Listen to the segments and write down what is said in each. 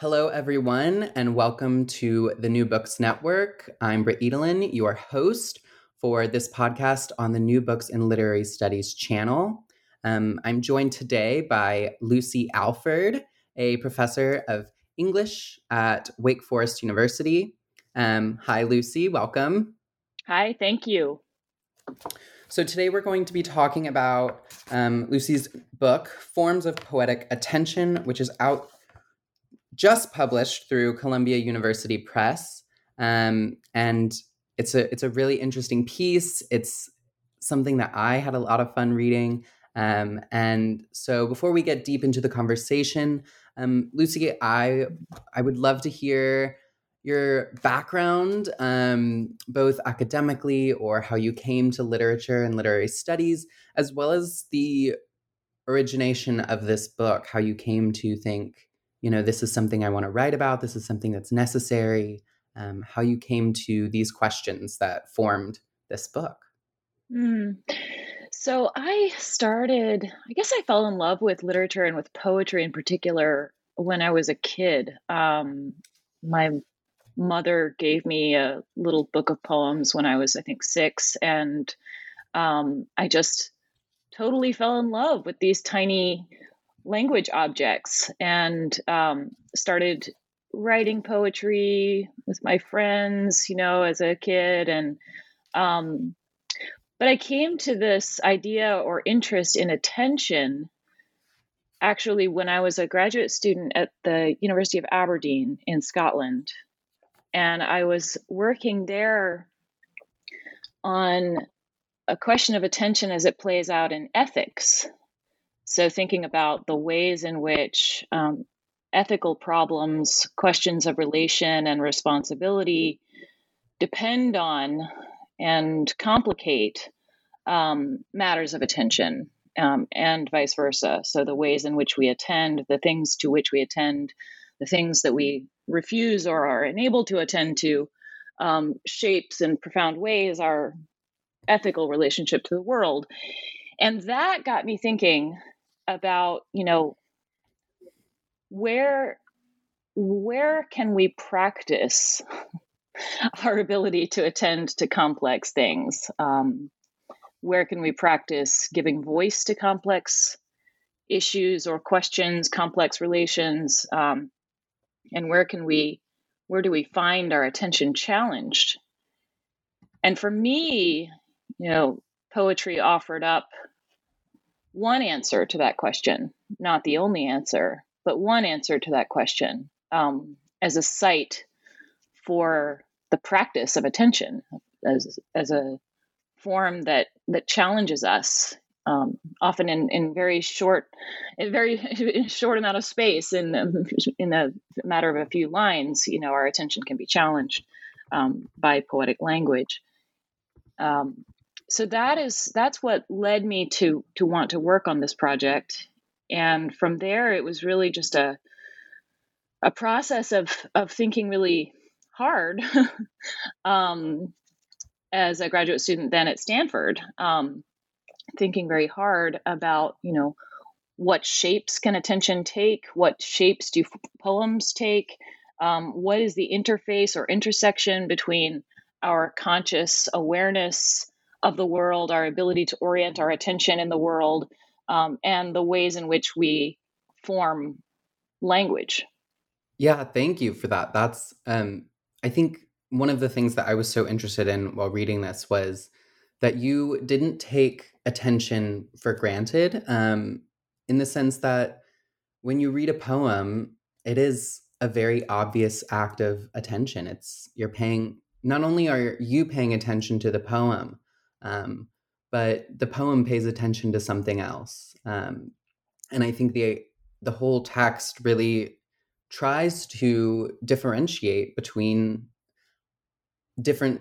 Hello, everyone, and welcome to the New Books Network. I'm Britt Edelin, your host for this podcast on the New Books in Literary Studies channel. Um, I'm joined today by Lucy Alford, a professor of English at Wake Forest University. Um, hi, Lucy. Welcome. Hi, thank you. So, today we're going to be talking about um, Lucy's book, Forms of Poetic Attention, which is out just published through Columbia University Press, um, and it's a it's a really interesting piece. It's something that I had a lot of fun reading. Um, and so, before we get deep into the conversation, um, Lucy, I I would love to hear your background, um, both academically or how you came to literature and literary studies, as well as the origination of this book, how you came to think you know, this is something I want to write about, this is something that's necessary, um, how you came to these questions that formed this book. Mm. So I started, I guess I fell in love with literature and with poetry in particular when I was a kid. Um, my mother gave me a little book of poems when I was, I think, six, and um, I just totally fell in love with these tiny language objects and um, started writing poetry with my friends, you know, as a kid. And, um, but I came to this idea or interest in attention actually when I was a graduate student at the University of Aberdeen in Scotland. And I was working there on a question of attention as it plays out in ethics. So, thinking about the ways in which um, ethical problems, questions of relation and responsibility depend on and complicate um, matters of attention um, and vice versa. So, the ways in which we attend, the things to which we attend, the things that we refuse or are unable to attend to um, shapes in profound ways our ethical relationship to the world. And that got me thinking about you know where where can we practice our ability to attend to complex things? Um, where can we practice giving voice to complex issues or questions complex relations? Um, and where can we where do we find our attention challenged? And for me you know poetry offered up one answer to that question, not the only answer, but one answer to that question um, as a site for the practice of attention, as, as a form that, that challenges us. Um, often in, in very short, in very short amount of space, in in a matter of a few lines, you know, our attention can be challenged um, by poetic language. Um, so that is that's what led me to to want to work on this project. And from there it was really just a a process of of thinking really hard um, as a graduate student then at Stanford um, thinking very hard about you know what shapes can attention take? What shapes do poems take? Um, what is the interface or intersection between our conscious awareness of the world, our ability to orient our attention in the world, um, and the ways in which we form language. Yeah, thank you for that. That's, um, I think, one of the things that I was so interested in while reading this was that you didn't take attention for granted, um, in the sense that when you read a poem, it is a very obvious act of attention. It's you're paying not only are you paying attention to the poem, um, but the poem pays attention to something else. Um, and I think the the whole text really tries to differentiate between different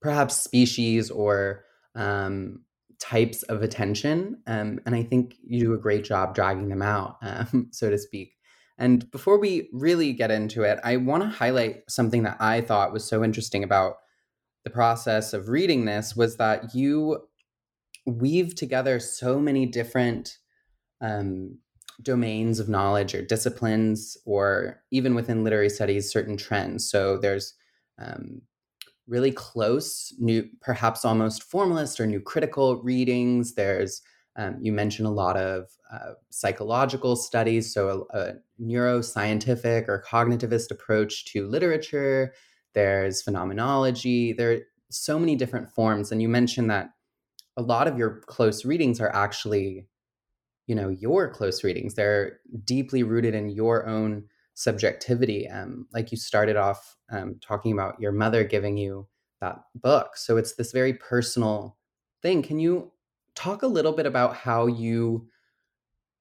perhaps species or um, types of attention um, and i think you do a great job dragging them out um, so to speak and before we really get into it i want to highlight something that i thought was so interesting about the process of reading this was that you weave together so many different um, domains of knowledge or disciplines, or even within literary studies, certain trends. So there's um, really close, new, perhaps almost formalist or new critical readings. There's um, you mentioned a lot of uh, psychological studies, so a, a, neuroscientific or cognitivist approach to literature. There's phenomenology. There are so many different forms, and you mentioned that a lot of your close readings are actually you know your close readings they're deeply rooted in your own subjectivity um, like you started off um, talking about your mother giving you that book so it's this very personal thing can you talk a little bit about how you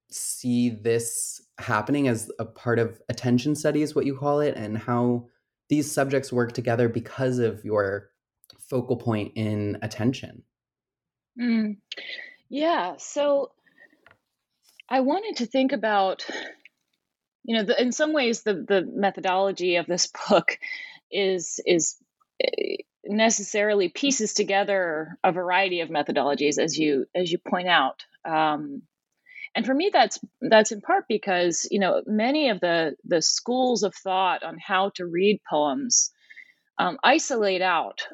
see this happening as a part of attention studies what you call it and how these subjects work together because of your focal point in attention mm. yeah so I wanted to think about, you know, the, in some ways, the the methodology of this book is is eh, necessarily pieces together a variety of methodologies, as you as you point out. Um, and for me, that's that's in part because you know many of the the schools of thought on how to read poems um, isolate out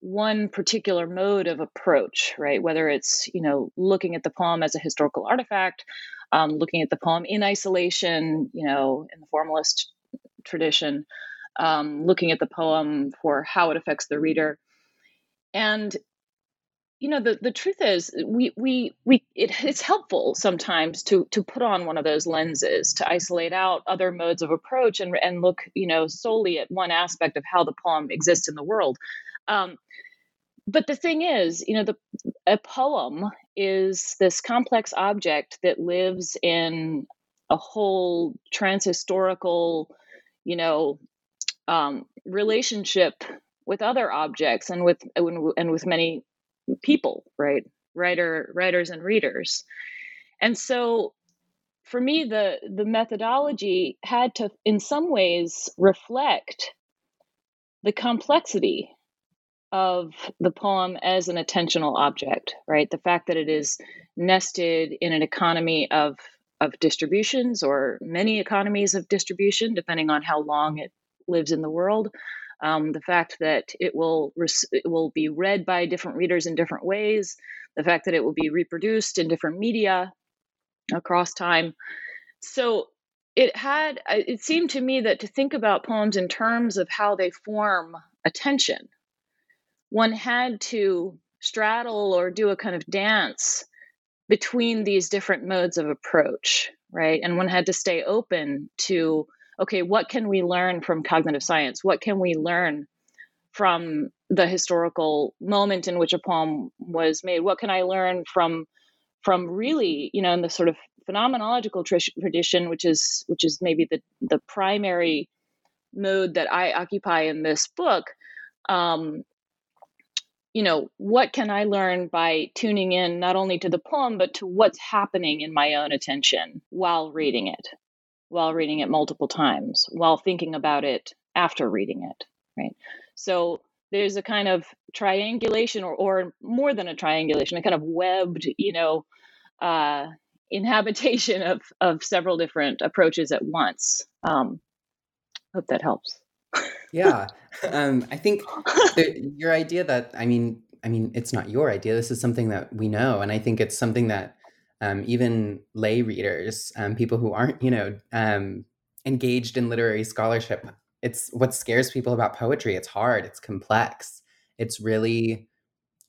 one particular mode of approach, right? Whether it's you know looking at the poem as a historical artifact, um, looking at the poem in isolation, you know, in the formalist tradition, um, looking at the poem for how it affects the reader. And you know the, the truth is we we we it, it's helpful sometimes to to put on one of those lenses to isolate out other modes of approach and and look you know solely at one aspect of how the poem exists in the world. Um, but the thing is, you know, the a poem is this complex object that lives in a whole transhistorical, you know, um, relationship with other objects and with and with many people, right? Writer, writers, and readers. And so, for me, the the methodology had to, in some ways, reflect the complexity of the poem as an attentional object, right? The fact that it is nested in an economy of of distributions or many economies of distribution, depending on how long it lives in the world. Um, the fact that it will it will be read by different readers in different ways. The fact that it will be reproduced in different media across time. So it had it seemed to me that to think about poems in terms of how they form attention one had to straddle or do a kind of dance between these different modes of approach, right? And one had to stay open to okay, what can we learn from cognitive science? What can we learn from the historical moment in which a poem was made? What can I learn from from really, you know, in the sort of phenomenological tradition, which is which is maybe the the primary mode that I occupy in this book. Um, you know, what can I learn by tuning in not only to the poem, but to what's happening in my own attention while reading it, while reading it multiple times, while thinking about it after reading it, right? So there's a kind of triangulation, or, or more than a triangulation, a kind of webbed, you know, uh, inhabitation of, of several different approaches at once. Um, hope that helps. Yeah, um, I think the, your idea that I mean, I mean, it's not your idea. This is something that we know, and I think it's something that um, even lay readers, um, people who aren't, you know, um, engaged in literary scholarship, it's what scares people about poetry. It's hard. It's complex. It's really,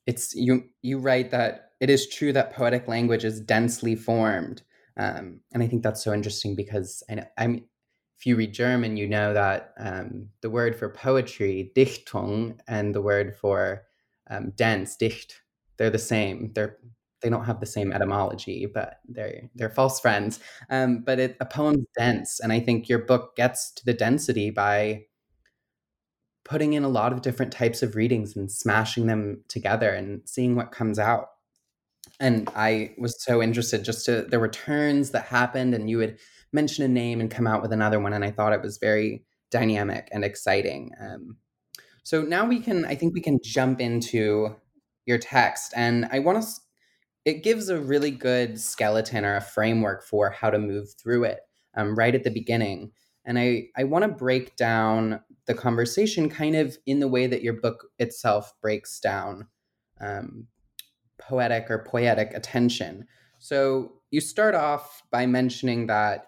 it's you. You write that it is true that poetic language is densely formed, um, and I think that's so interesting because I know, I mean, if you read German, you know that um, the word for poetry, Dichtung, and the word for um, dense, dicht, they're the same. They're they don't have the same etymology, but they're they're false friends. Um, but it, a poem's dense, and I think your book gets to the density by putting in a lot of different types of readings and smashing them together and seeing what comes out. And I was so interested just to there were turns that happened, and you would mention a name and come out with another one, and I thought it was very dynamic and exciting. Um, so now we can, I think we can jump into your text, and I want to. It gives a really good skeleton or a framework for how to move through it um, right at the beginning. And I, I want to break down the conversation kind of in the way that your book itself breaks down um, poetic or poetic attention. So you start off by mentioning that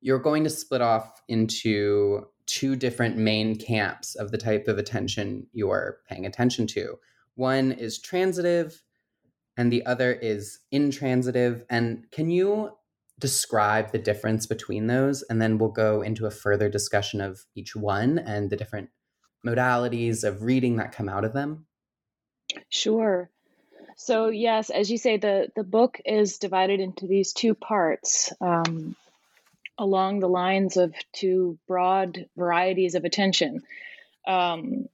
you're going to split off into two different main camps of the type of attention you're paying attention to. One is transitive, and the other is intransitive. And can you describe the difference between those? And then we'll go into a further discussion of each one and the different modalities of reading that come out of them. Sure. So yes, as you say, the the book is divided into these two parts. Um, along the lines of two broad varieties of attention. Um,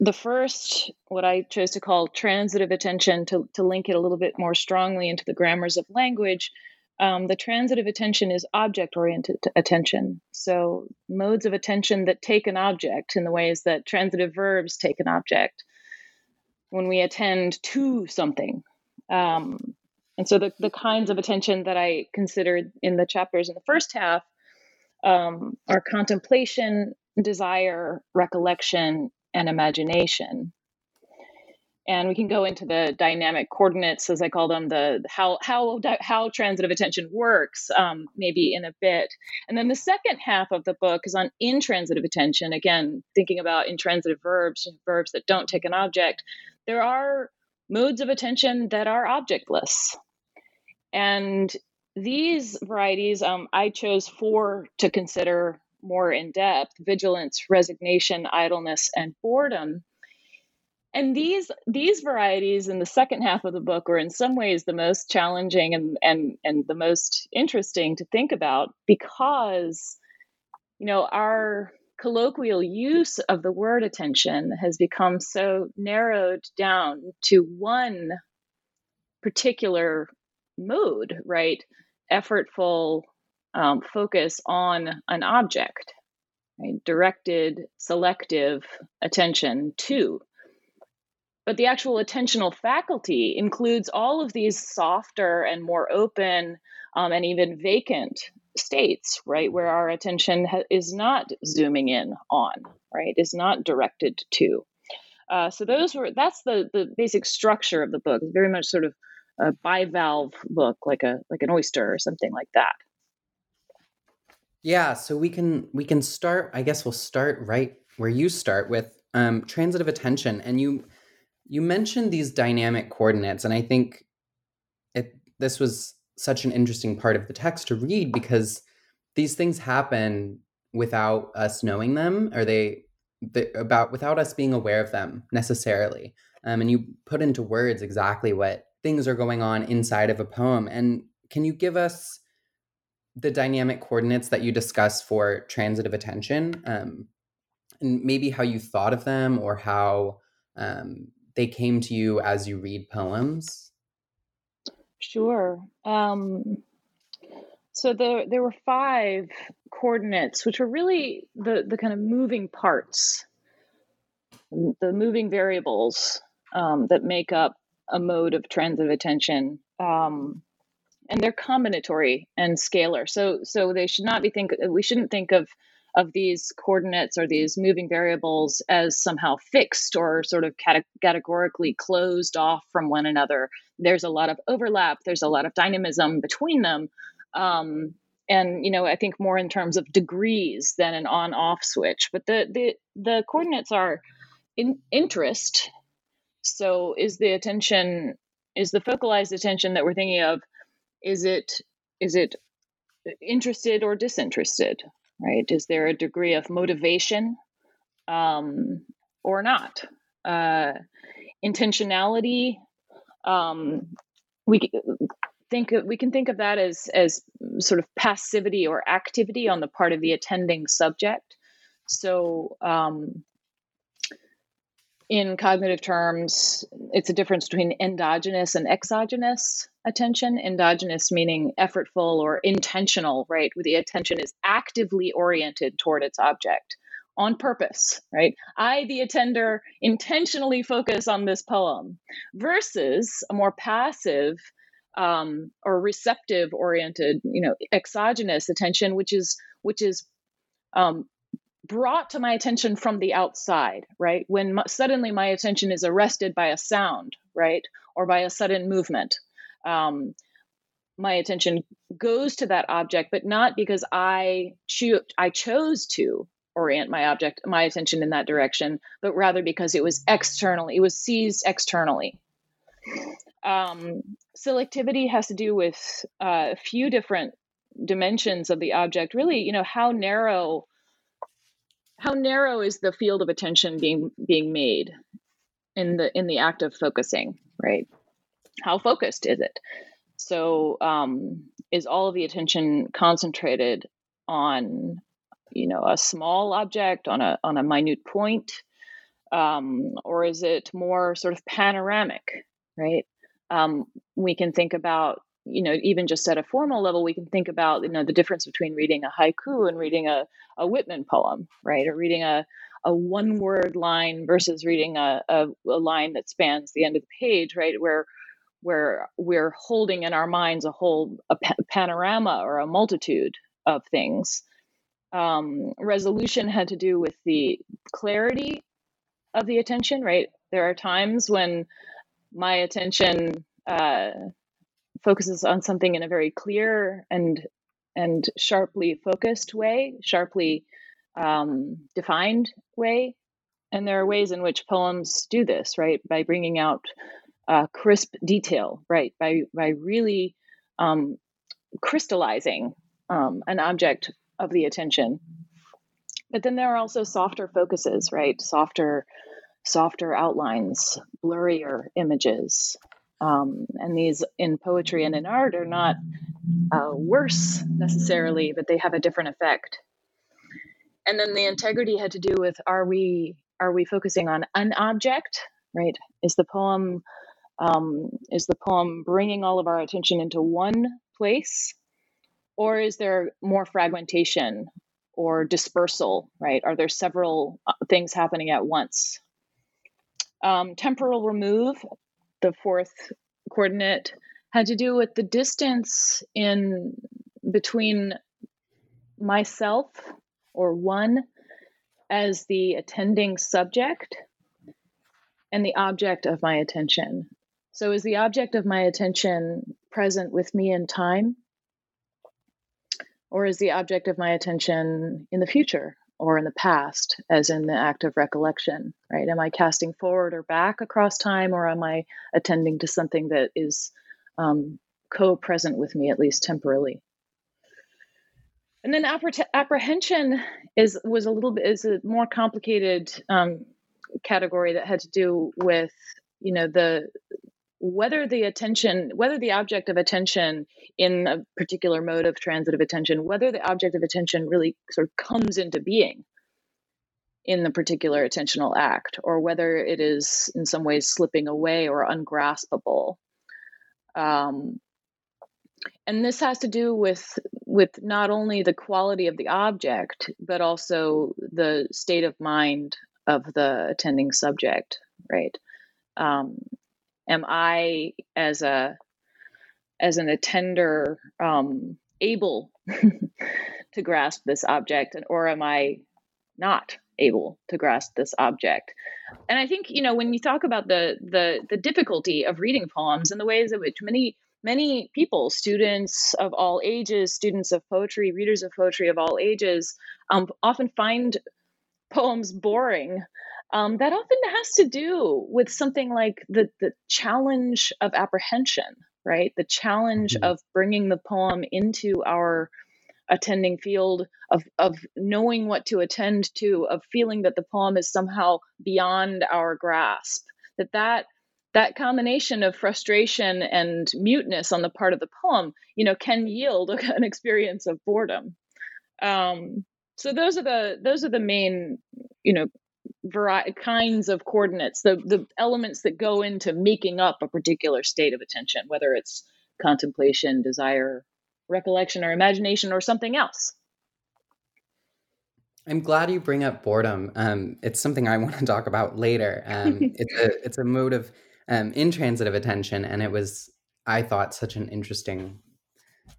the first, what I chose to call transitive attention, to, to link it a little bit more strongly into the grammars of language, um, the transitive attention is object oriented attention. So, modes of attention that take an object in the ways that transitive verbs take an object. When we attend to something, um, and so the, the kinds of attention that I considered in the chapters in the first half um, are contemplation, desire, recollection, and imagination. And we can go into the dynamic coordinates, as I call them, the how how how transitive attention works, um, maybe in a bit. And then the second half of the book is on intransitive attention. Again, thinking about intransitive verbs, verbs that don't take an object. There are modes of attention that are objectless. And these varieties, um, I chose four to consider more in depth vigilance, resignation, idleness, and boredom. And these these varieties in the second half of the book are in some ways the most challenging and and and the most interesting to think about because you know our colloquial use of the word attention has become so narrowed down to one particular mode, right? Effortful um, focus on an object, right? directed, selective attention to. But the actual attentional faculty includes all of these softer and more open um, and even vacant states, right, where our attention ha- is not zooming in on, right, is not directed to. Uh, so those were that's the the basic structure of the book. It's very much sort of a bivalve book, like a like an oyster or something like that. Yeah, so we can we can start. I guess we'll start right where you start with um, transitive attention, and you you mentioned these dynamic coordinates, and I think it this was such an interesting part of the text to read because these things happen without us knowing them, or they, they about without us being aware of them necessarily. Um, and you put into words exactly what things are going on inside of a poem. And can you give us the dynamic coordinates that you discuss for transitive attention um, and maybe how you thought of them or how um, they came to you as you read poems? Sure. Um, so there, there were five coordinates, which were really the, the kind of moving parts, the moving variables um, that make up a mode of transitive attention. Um, and they're combinatory and scalar. So so they should not be think we shouldn't think of of these coordinates or these moving variables as somehow fixed or sort of categorically closed off from one another. There's a lot of overlap. There's a lot of dynamism between them. Um, and you know, I think more in terms of degrees than an on-off switch. But the the the coordinates are in interest so is the attention is the focalized attention that we're thinking of is it is it interested or disinterested right is there a degree of motivation um, or not uh, intentionality um, we think we can think of that as as sort of passivity or activity on the part of the attending subject. So um, in cognitive terms, it's a difference between endogenous and exogenous attention. Endogenous meaning effortful or intentional, right? Where the attention is actively oriented toward its object on purpose, right? I, the attender, intentionally focus on this poem versus a more passive um, or receptive oriented, you know, exogenous attention, which is which is um, brought to my attention from the outside, right? When m- suddenly my attention is arrested by a sound, right, or by a sudden movement, um, my attention goes to that object, but not because I cho- I chose to orient my object, my attention in that direction, but rather because it was externally, it was seized externally. Um, selectivity has to do with uh, a few different dimensions of the object. Really, you know, how narrow how narrow is the field of attention being being made in the in the act of focusing right? How focused is it? So um, is all of the attention concentrated on you know a small object on a on a minute point? Um, or is it more sort of panoramic right? Um, we can think about you know, even just at a formal level, we can think about, you know, the difference between reading a haiku and reading a, a Whitman poem, right? Or reading a, a one word line versus reading a, a, a line that spans the end of the page, right? Where where we're holding in our minds a whole a pa- panorama or a multitude of things. Um, resolution had to do with the clarity of the attention, right? There are times when my attention uh, focuses on something in a very clear and and sharply focused way, sharply um, defined way. And there are ways in which poems do this, right? By bringing out uh, crisp detail, right? By by really um, crystallizing um, an object of the attention. But then there are also softer focuses, right? Softer, softer outlines, blurrier images, um, and these in poetry and in art are not uh, worse necessarily, but they have a different effect. And then the integrity had to do with are we are we focusing on an object, right? Is the poem um, is the poem bringing all of our attention into one place, or is there more fragmentation or dispersal, right? Are there several uh, things happening at once? Um, temporal remove the fourth coordinate had to do with the distance in between myself or one as the attending subject and the object of my attention. So, is the object of my attention present with me in time? Or is the object of my attention in the future? Or in the past, as in the act of recollection, right? Am I casting forward or back across time, or am I attending to something that is um, co present with me, at least temporally? And then apprehension is was a little bit is a more complicated um, category that had to do with you know the whether the attention, whether the object of attention in a particular mode of transitive attention, whether the object of attention really sort of comes into being in the particular attentional act, or whether it is in some ways slipping away or ungraspable. Um, and this has to do with with not only the quality of the object, but also the state of mind of the attending subject, right? Um, am I as a as an attender um, able to grasp this object, or am I not able to grasp this object? And I think you know when you talk about the the the difficulty of reading poems and the ways in which many many people, students of all ages, students of poetry, readers of poetry of all ages, um, often find poems boring um, that often has to do with something like the, the challenge of apprehension, right? The challenge mm-hmm. of bringing the poem into our attending field, of, of knowing what to attend to, of feeling that the poem is somehow beyond our grasp. That that that combination of frustration and muteness on the part of the poem, you know, can yield an experience of boredom. Um, so those are the those are the main, you know, variety kinds of coordinates, the the elements that go into making up a particular state of attention, whether it's contemplation, desire, recollection, or imagination, or something else. I'm glad you bring up boredom. Um, it's something I want to talk about later. Um, it's a it's a mode of um, intransitive attention, and it was I thought such an interesting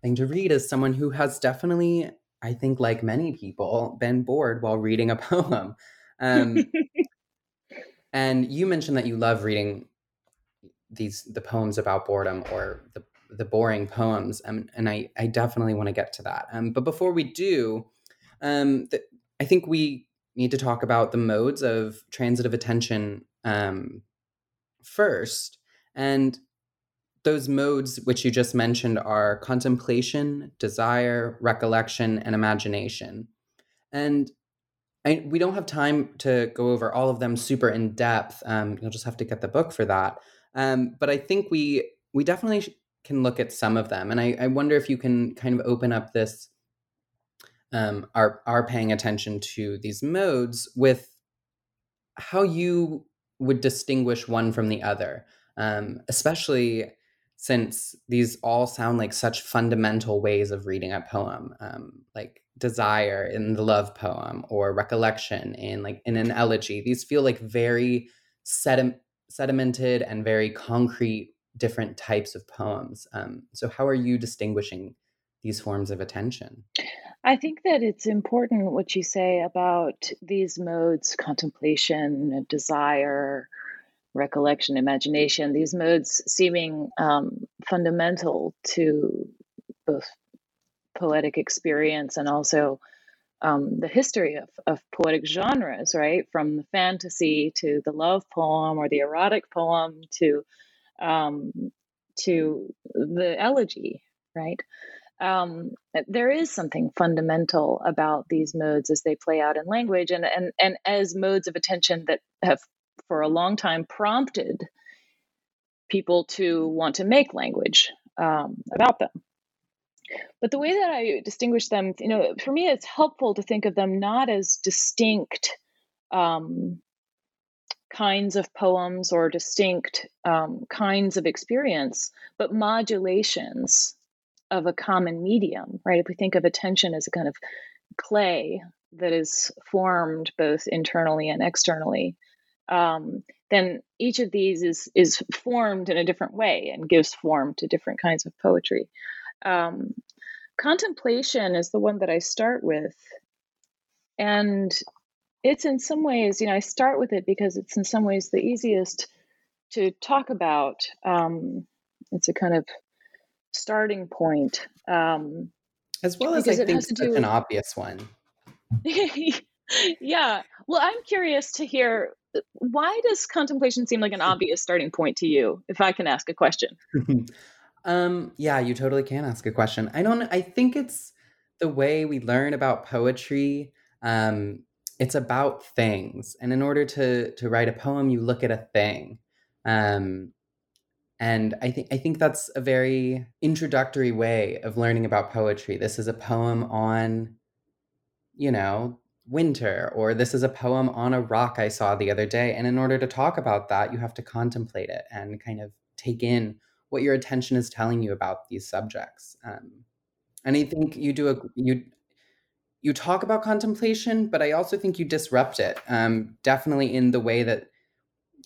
thing to read as someone who has definitely, I think, like many people, been bored while reading a poem. Um, and you mentioned that you love reading these the poems about boredom or the the boring poems, um, and I I definitely want to get to that. Um, but before we do, um, the, I think we need to talk about the modes of transitive attention um, first, and those modes which you just mentioned are contemplation, desire, recollection, and imagination. And I, we don't have time to go over all of them super in depth. Um, you'll just have to get the book for that. Um, but I think we we definitely can look at some of them, and I, I wonder if you can kind of open up this um, are are paying attention to these modes with how you would distinguish one from the other, um, especially since these all sound like such fundamental ways of reading a poem, um, like desire in the love poem or recollection in like in an elegy. These feel like very sediment, sedimented and very concrete different types of poems. Um, so, how are you distinguishing these forms of attention? I think that it's important what you say about these modes contemplation, desire, recollection, imagination, these modes seeming um, fundamental to both poetic experience and also um, the history of, of poetic genres, right? From the fantasy to the love poem or the erotic poem to um, to the elegy, right? Um, there is something fundamental about these modes as they play out in language, and and and as modes of attention that have for a long time prompted people to want to make language um, about them. But the way that I distinguish them, you know, for me, it's helpful to think of them not as distinct um, kinds of poems or distinct um, kinds of experience, but modulations of a common medium, right? If we think of attention as a kind of clay that is formed both internally and externally, um, then each of these is is formed in a different way and gives form to different kinds of poetry. Um, contemplation is the one that I start with, and it's in some ways, you know, I start with it because it's in some ways the easiest to talk about. Um, it's a kind of starting point. Um, As well as I think such do... an obvious one. yeah. Well, I'm curious to hear why does contemplation seem like an obvious starting point to you, if I can ask a question? um, yeah, you totally can ask a question. I don't I think it's the way we learn about poetry. Um, it's about things. And in order to to write a poem, you look at a thing. Um, and I think I think that's a very introductory way of learning about poetry. This is a poem on, you know, winter, or this is a poem on a rock I saw the other day. And in order to talk about that, you have to contemplate it and kind of take in what your attention is telling you about these subjects. Um, and I think you do a you you talk about contemplation, but I also think you disrupt it. Um, definitely in the way that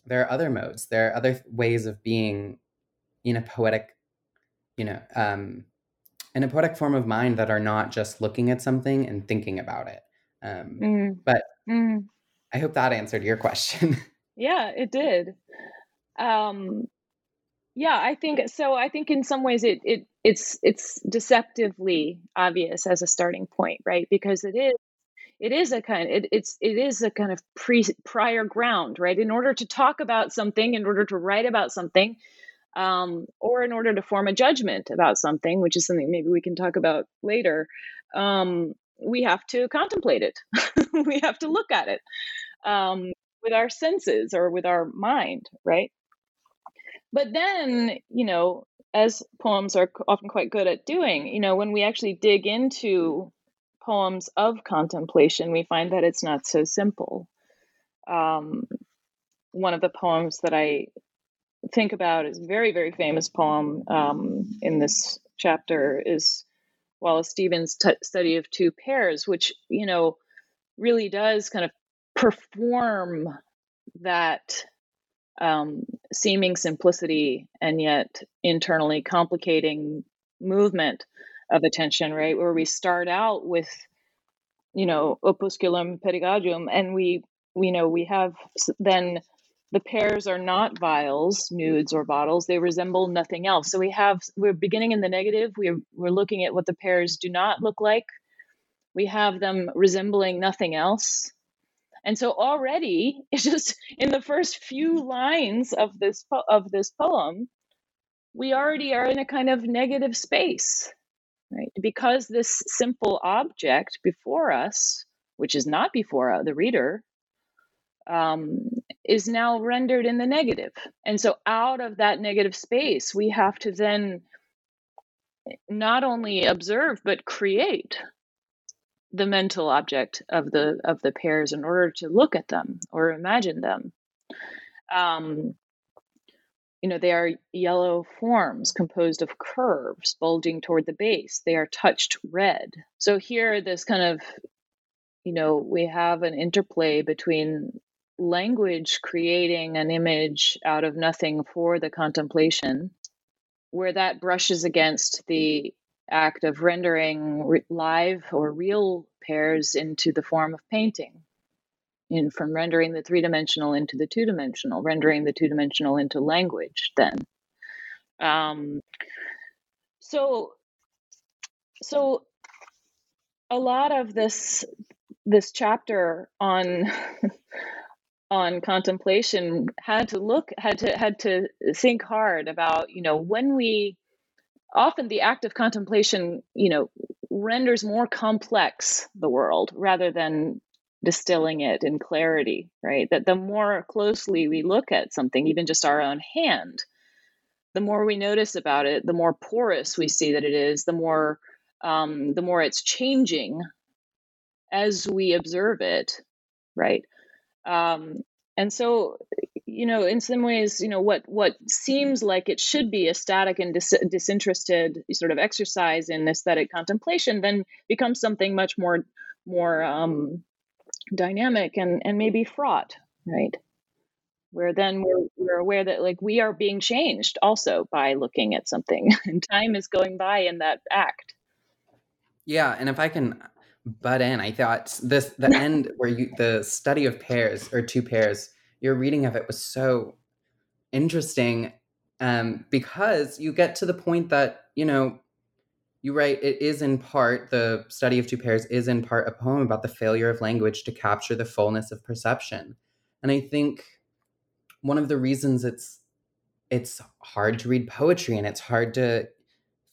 there are other modes, there are other ways of being in a poetic, you know, um, in a poetic form of mind that are not just looking at something and thinking about it. Um, mm. But mm. I hope that answered your question. yeah, it did. Um, yeah, I think so. I think in some ways it it it's it's deceptively obvious as a starting point, right? Because it is it is a kind it, it's it is a kind of pre prior ground, right? In order to talk about something, in order to write about something, um, or in order to form a judgment about something, which is something maybe we can talk about later, um, we have to contemplate it. we have to look at it um, with our senses or with our mind, right? but then, you know, as poems are often quite good at doing, you know, when we actually dig into poems of contemplation, we find that it's not so simple. Um, one of the poems that I think about is a very, very famous poem um, in this chapter is Wallace Stevens' t- study of two pears, which, you know, really does kind of perform that um, seeming simplicity and yet internally complicating movement of attention, right? Where we start out with, you know, opusculum pedagogium, and we, you know, we have then the pears are not viols, nudes, or bottles. They resemble nothing else. So we have we're beginning in the negative. We're we're looking at what the pears do not look like. We have them resembling nothing else. And so already, it's just in the first few lines of this po- of this poem, we already are in a kind of negative space, right? Because this simple object before us, which is not before uh, the reader, um, is now rendered in the negative. And so out of that negative space, we have to then not only observe but create the mental object of the of the pears in order to look at them or imagine them. Um, you know, they are yellow forms composed of curves bulging toward the base. They are touched red. So here, this kind of, you know, we have an interplay between language creating an image out of nothing for the contemplation, where that brushes against the act of rendering re- live or real pears into the form of painting. In from rendering the three dimensional into the two dimensional, rendering the two dimensional into language, then. Um, so, so a lot of this this chapter on on contemplation had to look had to had to think hard about you know when we often the act of contemplation, you know, renders more complex the world rather than distilling it in clarity, right? That the more closely we look at something, even just our own hand, the more we notice about it, the more porous we see that it is, the more um, the more it's changing as we observe it, right? Um, and so you know in some ways you know what what seems like it should be a static and dis- disinterested sort of exercise in aesthetic contemplation then becomes something much more more um, dynamic and and maybe fraught right? Where then we're, we're aware that like we are being changed also by looking at something and time is going by in that act. Yeah and if i can butt in i thought this the end where you the study of pears or two pears your reading of it was so interesting um, because you get to the point that you know you write it is in part the study of two pears is in part a poem about the failure of language to capture the fullness of perception. And i think one of the reasons it's it's hard to read poetry and it's hard to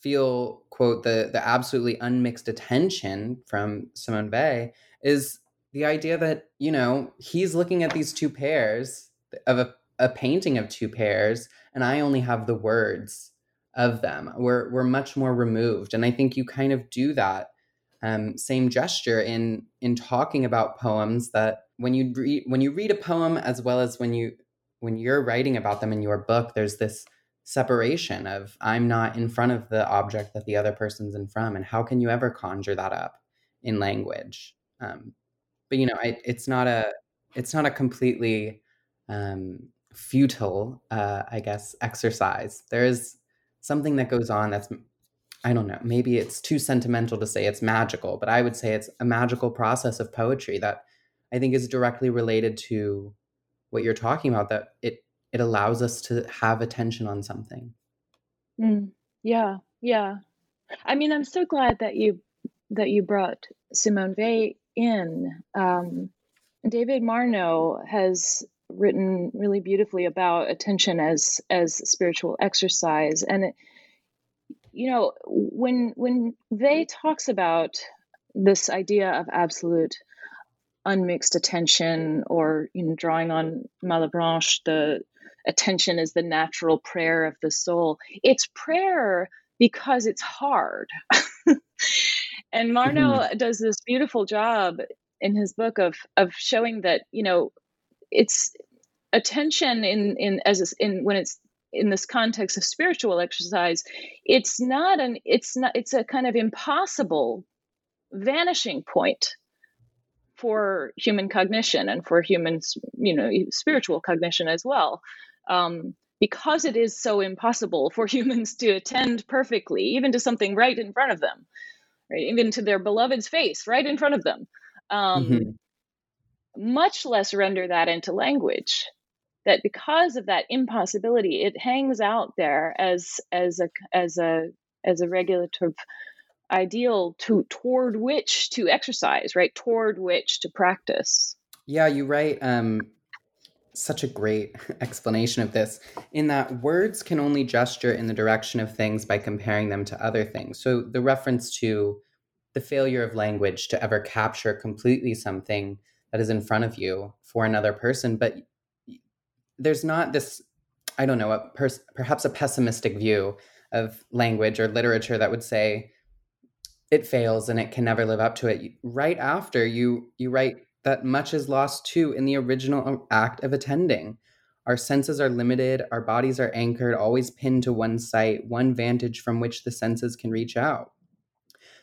feel quote the the absolutely unmixed attention from simone Weil is the idea that you know he's looking at these two pears of a, a painting of two pears and i only have the words of them. We're, we're much more removed and i think you kind of do that um, same gesture in in talking about poems that when you read when you read a poem as well as when you when you're writing about them in your book there's this separation of i'm not in front of the object that the other person's in front and how can you ever conjure that up in language? Um, but you know I, it's not a it's not a completely um, futile uh, i guess exercise. There is something that goes on that's i don't know maybe it's too sentimental to say it's magical but i would say it's a magical process of poetry that i think is directly related to what you're talking about that it it allows us to have attention on something. Mm, yeah yeah. I mean i'm so glad that you that you brought simone weil in. Um, David Marno has written really beautifully about attention as as spiritual exercise, and it, you know when when Weil talks about this idea of absolute unmixed attention, or you know drawing on Malebranche, the attention is the natural prayer of the soul. It's prayer because it's hard. and Marno mm-hmm. does this beautiful job in his book of of showing that you know it's attention in in as in when it's in this context of spiritual exercise it's not an it's not it's a kind of impossible vanishing point for human cognition and for humans you know spiritual cognition as well um, because it is so impossible for humans to attend perfectly even to something right in front of them right? Even to their beloved's face right in front of them. Um, mm-hmm. much less render that into language that because of that impossibility it hangs out there as as a as a as a regulative ideal to toward which to exercise right? Toward which to practice. Yeah you write um such a great explanation of this in that words can only gesture in the direction of things by comparing them to other things. So the reference to the failure of language to ever capture completely something that is in front of you for another person but there's not this i don't know a pers- perhaps a pessimistic view of language or literature that would say it fails and it can never live up to it. Right after you you write that much is lost too in the original um, act of attending. Our senses are limited our bodies are anchored always pinned to one site one vantage from which the senses can reach out.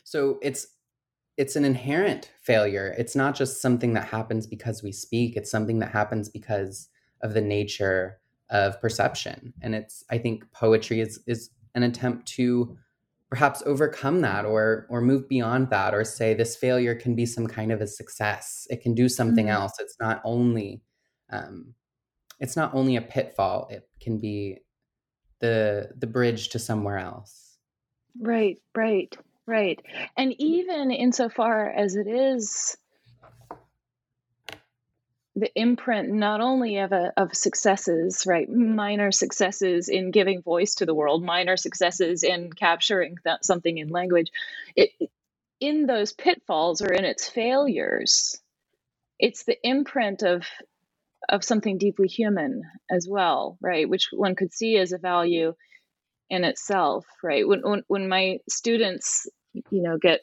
So it's it's an inherent failure. It's not just something that happens because we speak it's something that happens because of the nature of perception. And it's i think poetry is is an attempt to perhaps overcome that or or move beyond that or say this failure can be some kind of a success. It can do something mm-hmm. else. It's not only um, it's not only a pitfall. It can be the the bridge to somewhere else. Right right right. And even insofar as it is the imprint not only of a, of successes, right, minor successes in giving voice to the world, minor successes in capturing something in language, it in those pitfalls or in its failures, it's the imprint of of something deeply human as well, right, which one could see as a value in itself, right? When when, when my students, you know, get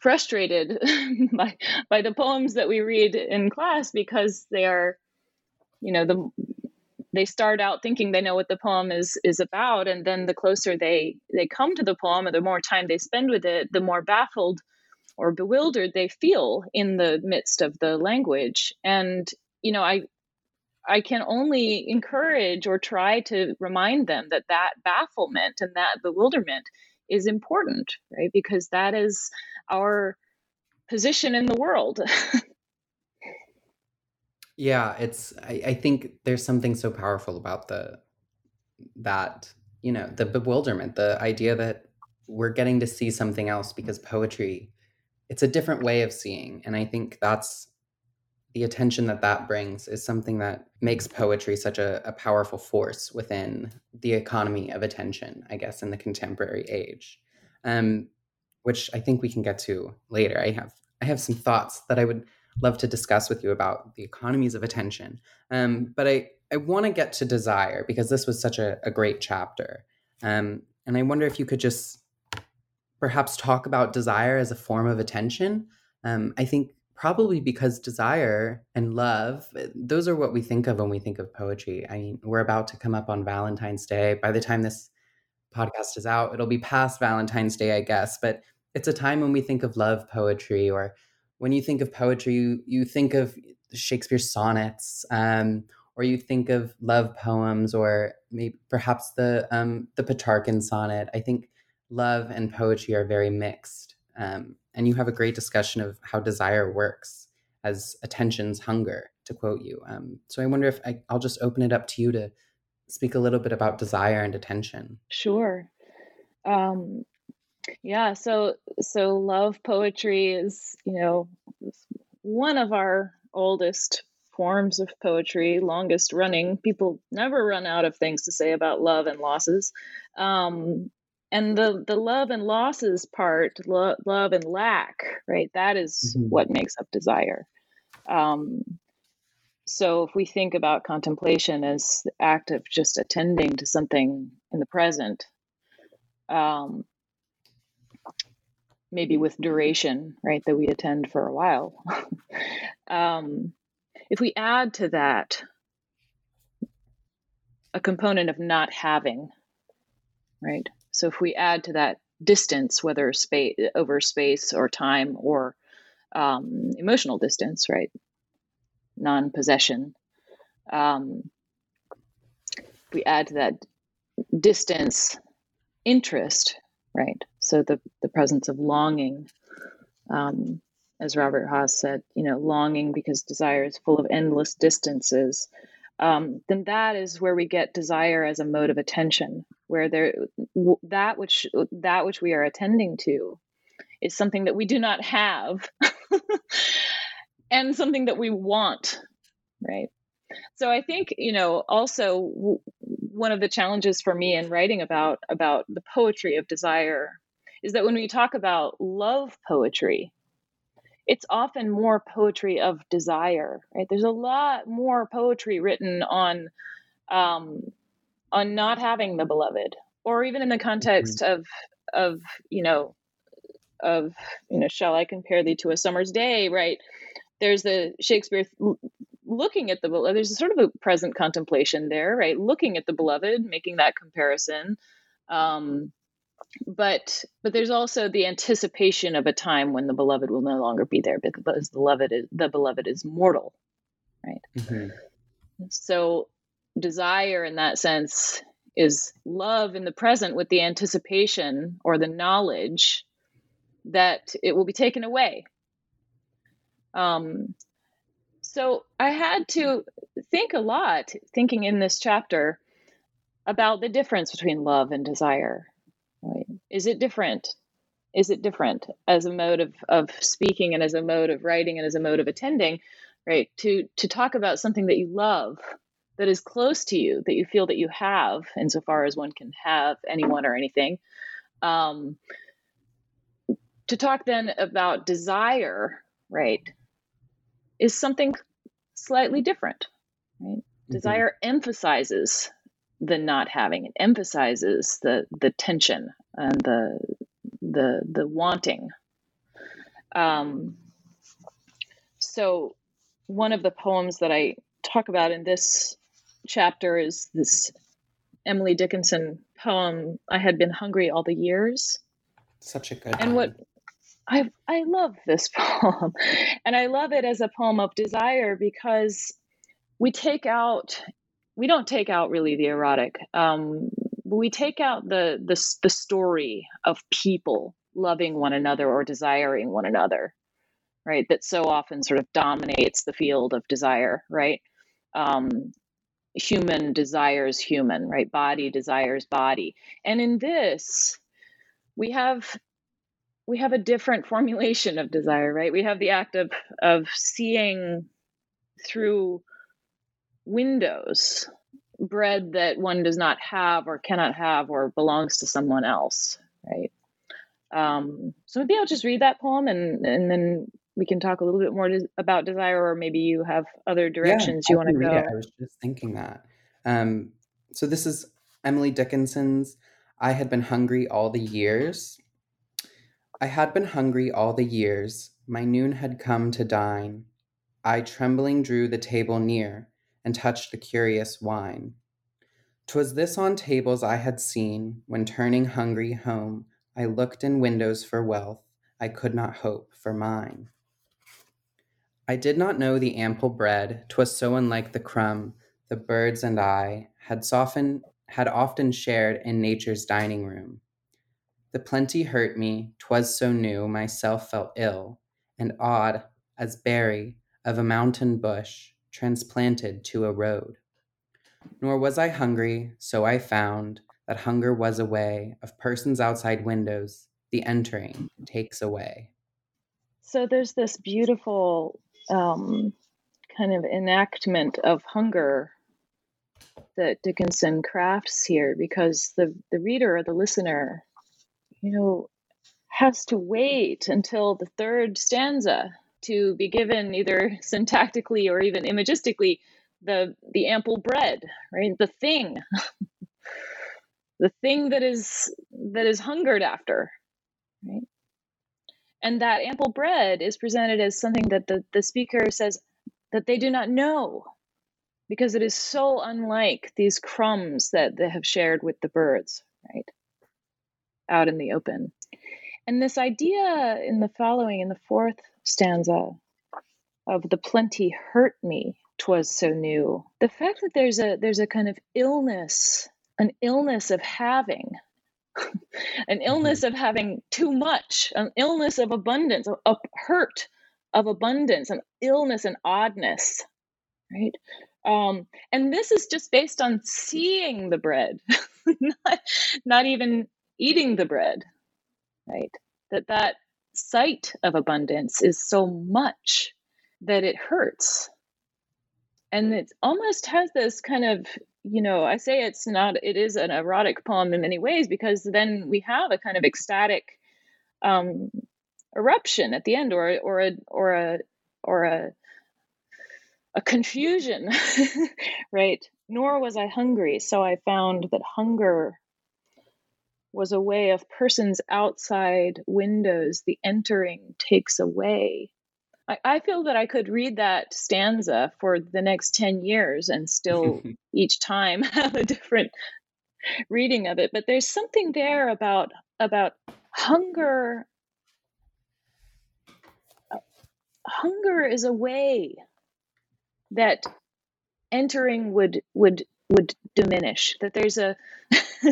frustrated by by the poems that we read in class because they are you know the they start out thinking they know what the poem is is about and then the closer they they come to the poem or the more time they spend with it the more baffled or bewildered they feel in the midst of the language. And you know i i can only encourage or try to remind them that that bafflement and that bewilderment is important right because that is our position in the world. yeah, it's I, I think there's something so powerful about the that, you know, the bewilderment, the idea that we're getting to see something else because poetry it's a different way of seeing and i think that's the attention that that brings is something that makes poetry such a, a, powerful force within the economy of attention i guess in the contemporary age um, which I think we can get to later. I have I have some thoughts that I would love to discuss with you about the economies of attention. Um, but I I want to get to desire because this was such a, a great chapter, um, and I wonder if you could just perhaps talk about desire as a form of attention. Um, I think probably because desire and love those are what we think of when we think of poetry i mean we're about to come up on valentine's day by the time this podcast is out, it'll be past Valentine's Day, I guess. But it's a time when we think of love poetry, or when you think of poetry, you, you think of Shakespeare's sonnets, um, or you think of love poems, or maybe perhaps the um, the Petrarchan sonnet. I think love and poetry are very mixed, um, and you have a great discussion of how desire works as attention's hunger, to quote you. Um, so I wonder if I, I'll just open it up to you to speak a little bit about desire and attention. Sure. Um, yeah, so so love poetry is, you know, one of our oldest forms of poetry, longest running. People never run out of things to say about love and losses. Um, and the the love and losses part, lo- love and lack, right? That is mm-hmm. what makes up desire. Um, so if we think about contemplation as the act of just attending to something in the present, um, maybe with duration, right, that we attend for a while. um, if we add to that a component of not having, right? So if we add to that distance, whether space over space or time or um, emotional distance, right? Non-possession. Um, we add to that distance interest, right? So the the presence of longing, um, as Robert Hass said, you know, longing because desire is full of endless distances. Um, then that is where we get desire as a mode of attention, where there that which that which we are attending to is something that we do not have, and something that we want, right? So I think you know also one of the challenges for me in writing about about the poetry of desire is that when we talk about love poetry, it's often more poetry of desire, right? There's a lot more poetry written on um, on not having the beloved, or even in the context mm-hmm. of of you know of you know shall I compare thee to a summer's day, right? There's the Shakespeare looking at the beloved. There's a sort of a present contemplation there, right? Looking at the beloved, making that comparison. Um, but but there's also the anticipation of a time when the beloved will no longer be there because the beloved is the beloved is mortal right? Mm-hmm. so desire in that sense is love in the present with the anticipation or the knowledge that it will be taken away. Um so i had to think a lot thinking in this chapter about the difference between love and desire Right. Is it different? Is it different as a mode of, of speaking and as a mode of writing and as a mode of attending, right? To to talk about something that you love, that is close to you, that you feel that you have, insofar as one can have anyone or anything. Um, to talk then about desire, right, is something slightly different, right? Mm-hmm. Desire emphasizes the not having. It emphasizes the the tension and the the the wanting. Um, so one of the poems that I talk about in this chapter is this Emily Dickinson poem. I had been hungry all the years. Such a good. And one. what I I love this poem, and I love it as a poem of desire because we take out we don't take out really the erotic. Um, we take out the, the the story of people loving one another or desiring one another, right? That so often sort of dominates the field of desire, right? Um, human desires human, right? Body desires body, and in this, we have we have a different formulation of desire, right? We have the act of of seeing through windows bread that one does not have or cannot have or belongs to someone else right? Um, so maybe i'll just read that poem and and then we can talk a little bit more about desire or maybe you have other directions yeah, you want to go it. i was just thinking that. Um, so this is emily dickinson's i had been hungry all the years. I had been hungry all the years. My noon had come to dine. I trembling drew the table near and touched the curious wine. 'Twas this on tables I had seen, when turning hungry home, I looked in windows for wealth, I could not hope for mine. I did not know the ample bread, 'twas so unlike the crumb, the birds and I had softened had often shared in nature's dining room. The plenty hurt me, 'twas so new, myself felt ill, and odd as berry of a mountain bush transplanted to a road. Nor was I hungry, so I found that hunger was a way of persons outside windows, the entering takes away. So there's this beautiful um, kind of enactment of hunger that Dickinson crafts here because the, the reader or the listener, you know, has to wait until the third stanza to be given either syntactically or even imagistically the the ample bread, right? The thing, the thing that is that is hungered after, right? And that ample bread is presented as something that the, the speaker says that they do not know because it is so unlike these crumbs that they have shared with the birds, right? Out in the open. And this idea in the following, in the fourth stanza, of the plenty hurt me, twas so new. The fact that there's a there's a kind of illness, an illness of having, an illness of having too much, an illness of abundance, a, a hurt of abundance, an illness and oddness, right? Um, and this is just based on seeing the bread, not, not even eating the bread, right? That that sight of abundance is so much that it hurts. And it almost has this kind of, you know, I say it's not, it is an erotic poem in many ways because then we have a kind of ecstatic um, eruption at the end, or or a or a or a a confusion, right? Nor was I hungry, so I found that hunger was a way of persons outside windows the entering takes away. I, I feel that i could read that stanza for the next 10 years and still each time have a different reading of it but there's something there about about hunger. Hunger is a way that entering would would would diminish that there's a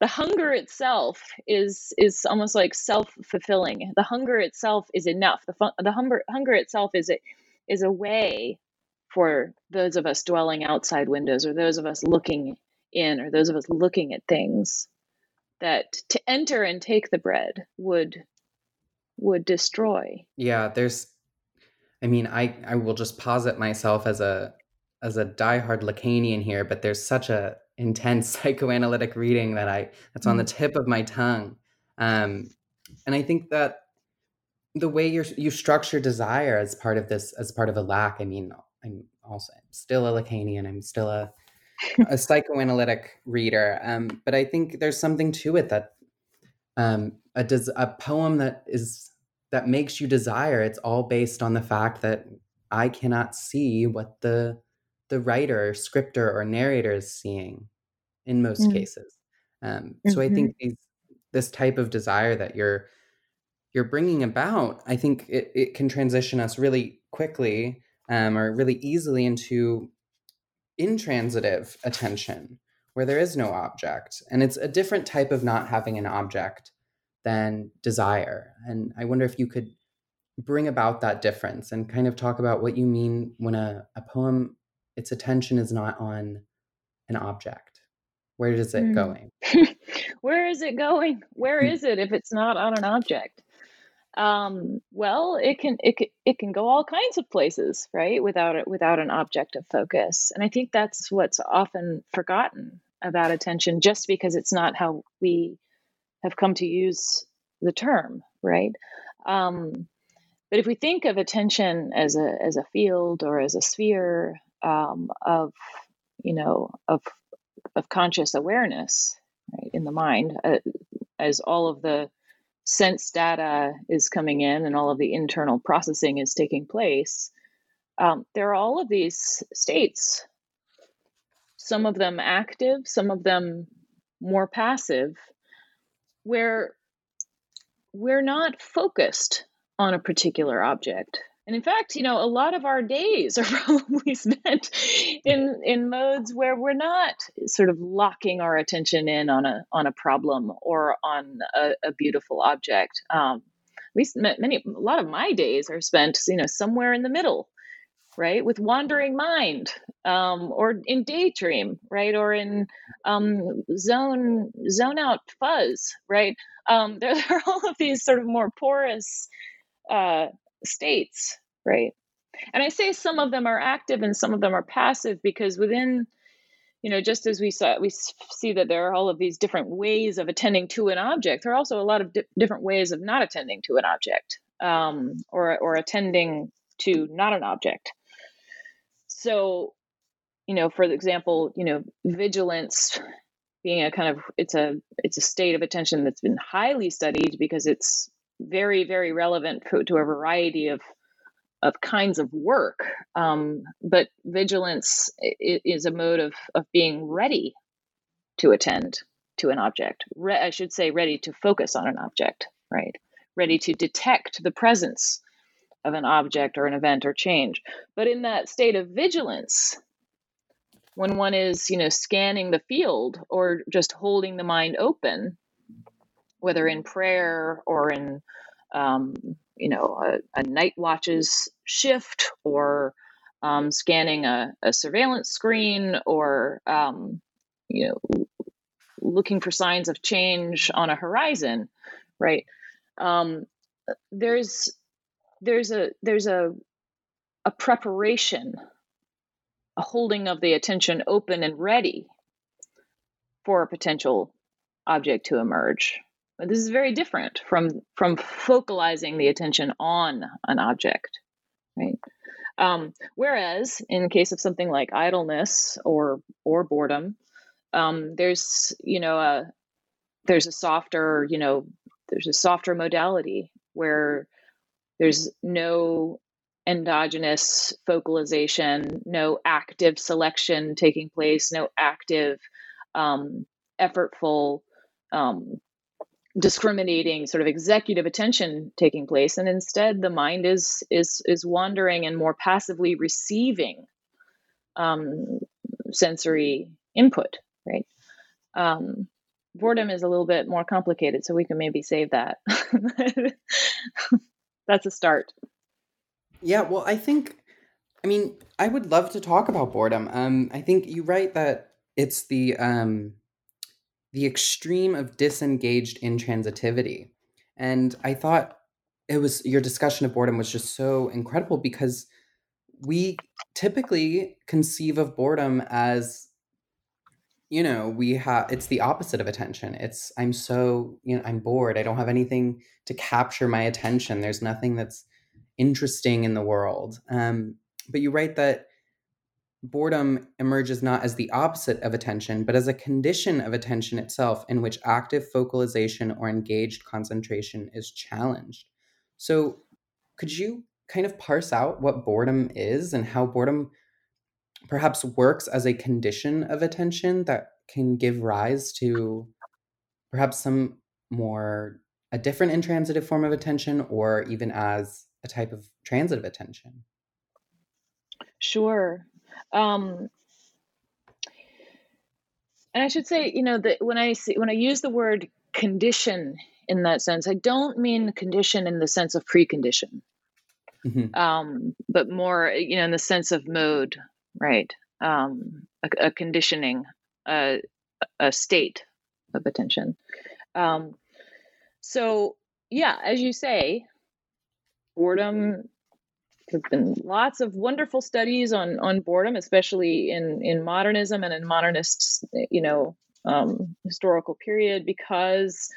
the hunger itself is is almost like self-fulfilling. The hunger itself is enough. The fun, the hunger hunger itself is a, is a way for those of us dwelling outside windows or those of us looking in or those of us looking at things that to enter and take the bread would would destroy. Yeah there's i mean i i will just posit myself as a as a diehard Lacanian here, but there's such a intense psychoanalytic reading that I that's on the mm. tip of my tongue. Um, and I think that the way you you structure desire as part of this, as part of a lack. I mean, I'm also I'm still a Lacanian. I'm still a a psychoanalytic reader. Um, but I think there's something to it that um, a des- a poem that is that makes you desire. It's all based on the fact that I cannot see what the the writer, scripter, or narrator is seeing in most mm. cases. Um, mm-hmm. So I think mm-hmm. these, this type of desire that you're you're bringing about, I think it, it can transition us really quickly um, or really easily into intransitive attention, where there is no object, and it's a different type of not having an object than desire. And I wonder if you could bring about that difference and kind of talk about what you mean when a, a poem its attention is not on an object. Where is it mm. going? Where is it going? Where hmm. it if it's not on an object? Um, well it can it can, it can go all kinds of places right without it without an object of focus. And i think that's what's often forgotten about attention just because it's not how we have come to use the term right? Um, but if we think of attention as a as a field or as a sphere um, of you know of of conscious awareness right, in the mind uh, as all of the sense data is coming in and all of the internal processing is taking place um, there are all of these states some of them active some of them more passive where we're not focused on a particular object and in fact, you know, a lot of our days are probably spent in in modes where we're not sort of locking our attention in on a on a problem or on a, a beautiful object. Um, at least many a lot of my days are spent, you know, somewhere in the middle, right, with wandering mind, um, or in daydream, right, or in um, zone zone out fuzz, right. Um, there, there are all of these sort of more porous uh, states, right? And I say some of them are active and some of them are passive because within, you know, just as we saw, we see that there are all of these different ways of attending to an object. There are also a lot of di- different ways of not attending to an object. um, or or attending to not an object. So, you know, for example, you know, vigilance being a kind of it's a it's a state of attention that's been highly studied because it's very very relevant to a variety of of kinds of work. Um, but vigilance is a mode of of being ready to attend to an object. Re- I should say, ready to focus on an object, right? Ready to detect the presence of an object or an event or change. But in that state of vigilance, when one is, you know, scanning the field or just holding the mind open, whether in prayer or in, um, you know, a, a, night watches shift or um, scanning a, a, surveillance screen or, um, you know, looking for signs of change on a horizon, right? Um, there's there's a there's a a preparation, a holding of the attention open and ready for a potential object to emerge. This is very different from from focalizing the attention on an object, right? Um, whereas in case of something like idleness or or boredom, um, there's you know a there's a softer you know there's a softer modality where there's no endogenous focalization, no active selection taking place, no active, um, effortful, um, discriminating sort of executive attention taking place, and instead the mind is is is wandering and more passively receiving um, sensory input. Right. Um, boredom is a little bit more complicated, so we can maybe save that. that's a start. Yeah, well, I think, I mean, I would love to talk about boredom. Um, I think you write that it's the um, the extreme of disengaged intransitivity, and I thought it was your discussion of boredom was just so incredible because we typically conceive of boredom as you know we have it's the opposite of attention. It's i'm so you know i'm bored. I don't have anything to capture my attention. There's nothing that's interesting in the world. Um, but you write that boredom emerges not as the opposite of attention but as a condition of attention itself in which active focalization or engaged concentration is challenged. So could you kind of parse out what boredom is and how boredom perhaps works as a condition of attention that can give rise to perhaps some more a different intransitive form of attention or even as a type of transitive attention? Sure um and i should say you know that when i see when i use the word condition in that sense i don't mean condition in the sense of precondition mm-hmm. um but more you know in the sense of mode right? Um, a, a, conditioning, a, a state of attention. Um, so, yeah, as you say, boredom. There've been lots of wonderful studies on on boredom, especially in in modernism and in modernist, you know, um, historical period, because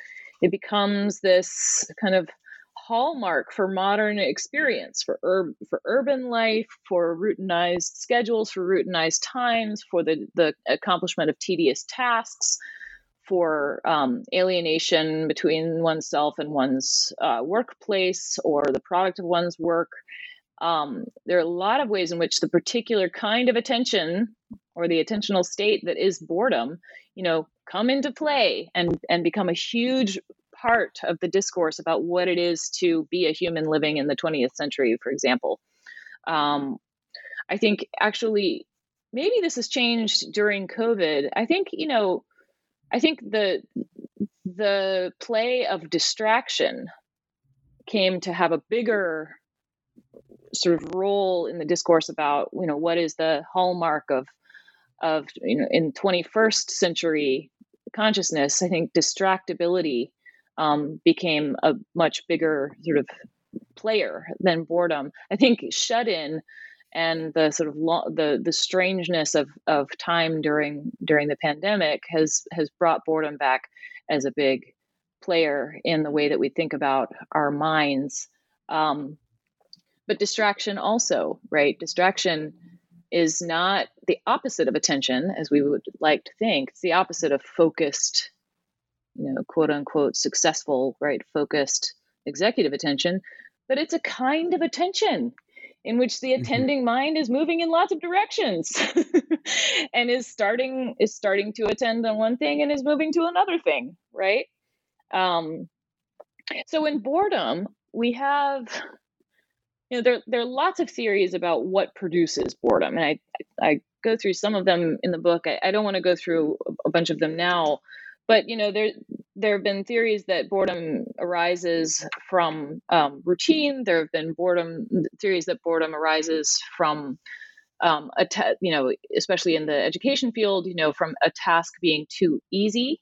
it becomes this kind of hallmark for modern experience for for urban life for routinized schedules for routinized times for the the accomplishment of tedious tasks for um, alienation between oneself and one's uh, workplace or the product of one's work um, there are a lot of ways in which the particular kind of attention or the attentional state that is boredom you know come into play and and become a huge part of the discourse about what it is to be a human living in the 20th century, for example. Um, I think actually, maybe this has changed during COVID. I think, you know, I think the the play of distraction came to have a bigger sort of role in the discourse about you know what is the hallmark of of you know in 21st century consciousness i think distractibility um, became a much bigger sort of player than boredom. I think shut in and the sort of lo- the the strangeness of of time during during the pandemic has has brought boredom back as a big player in the way that we think about our minds Um, but distraction also, right? Distraction is not the opposite of attention, as we would like to think. It's the opposite of focused, you know, quote unquote, successful, right? Focused executive attention, but it's a kind of attention in which the mm-hmm. attending mm-hmm. mind is moving in lots of directions and is starting is starting to attend on one thing and is moving to another thing right um, so in boredom we have you know there, there are lots of theories about what produces boredom and i i go through some of them in the book i, I don't want to go through a bunch of them now but you know there there have been theories that boredom arises from um, routine. There have been boredom theories that boredom arises from um, a ta- you know especially in the education field you know from a task being too easy.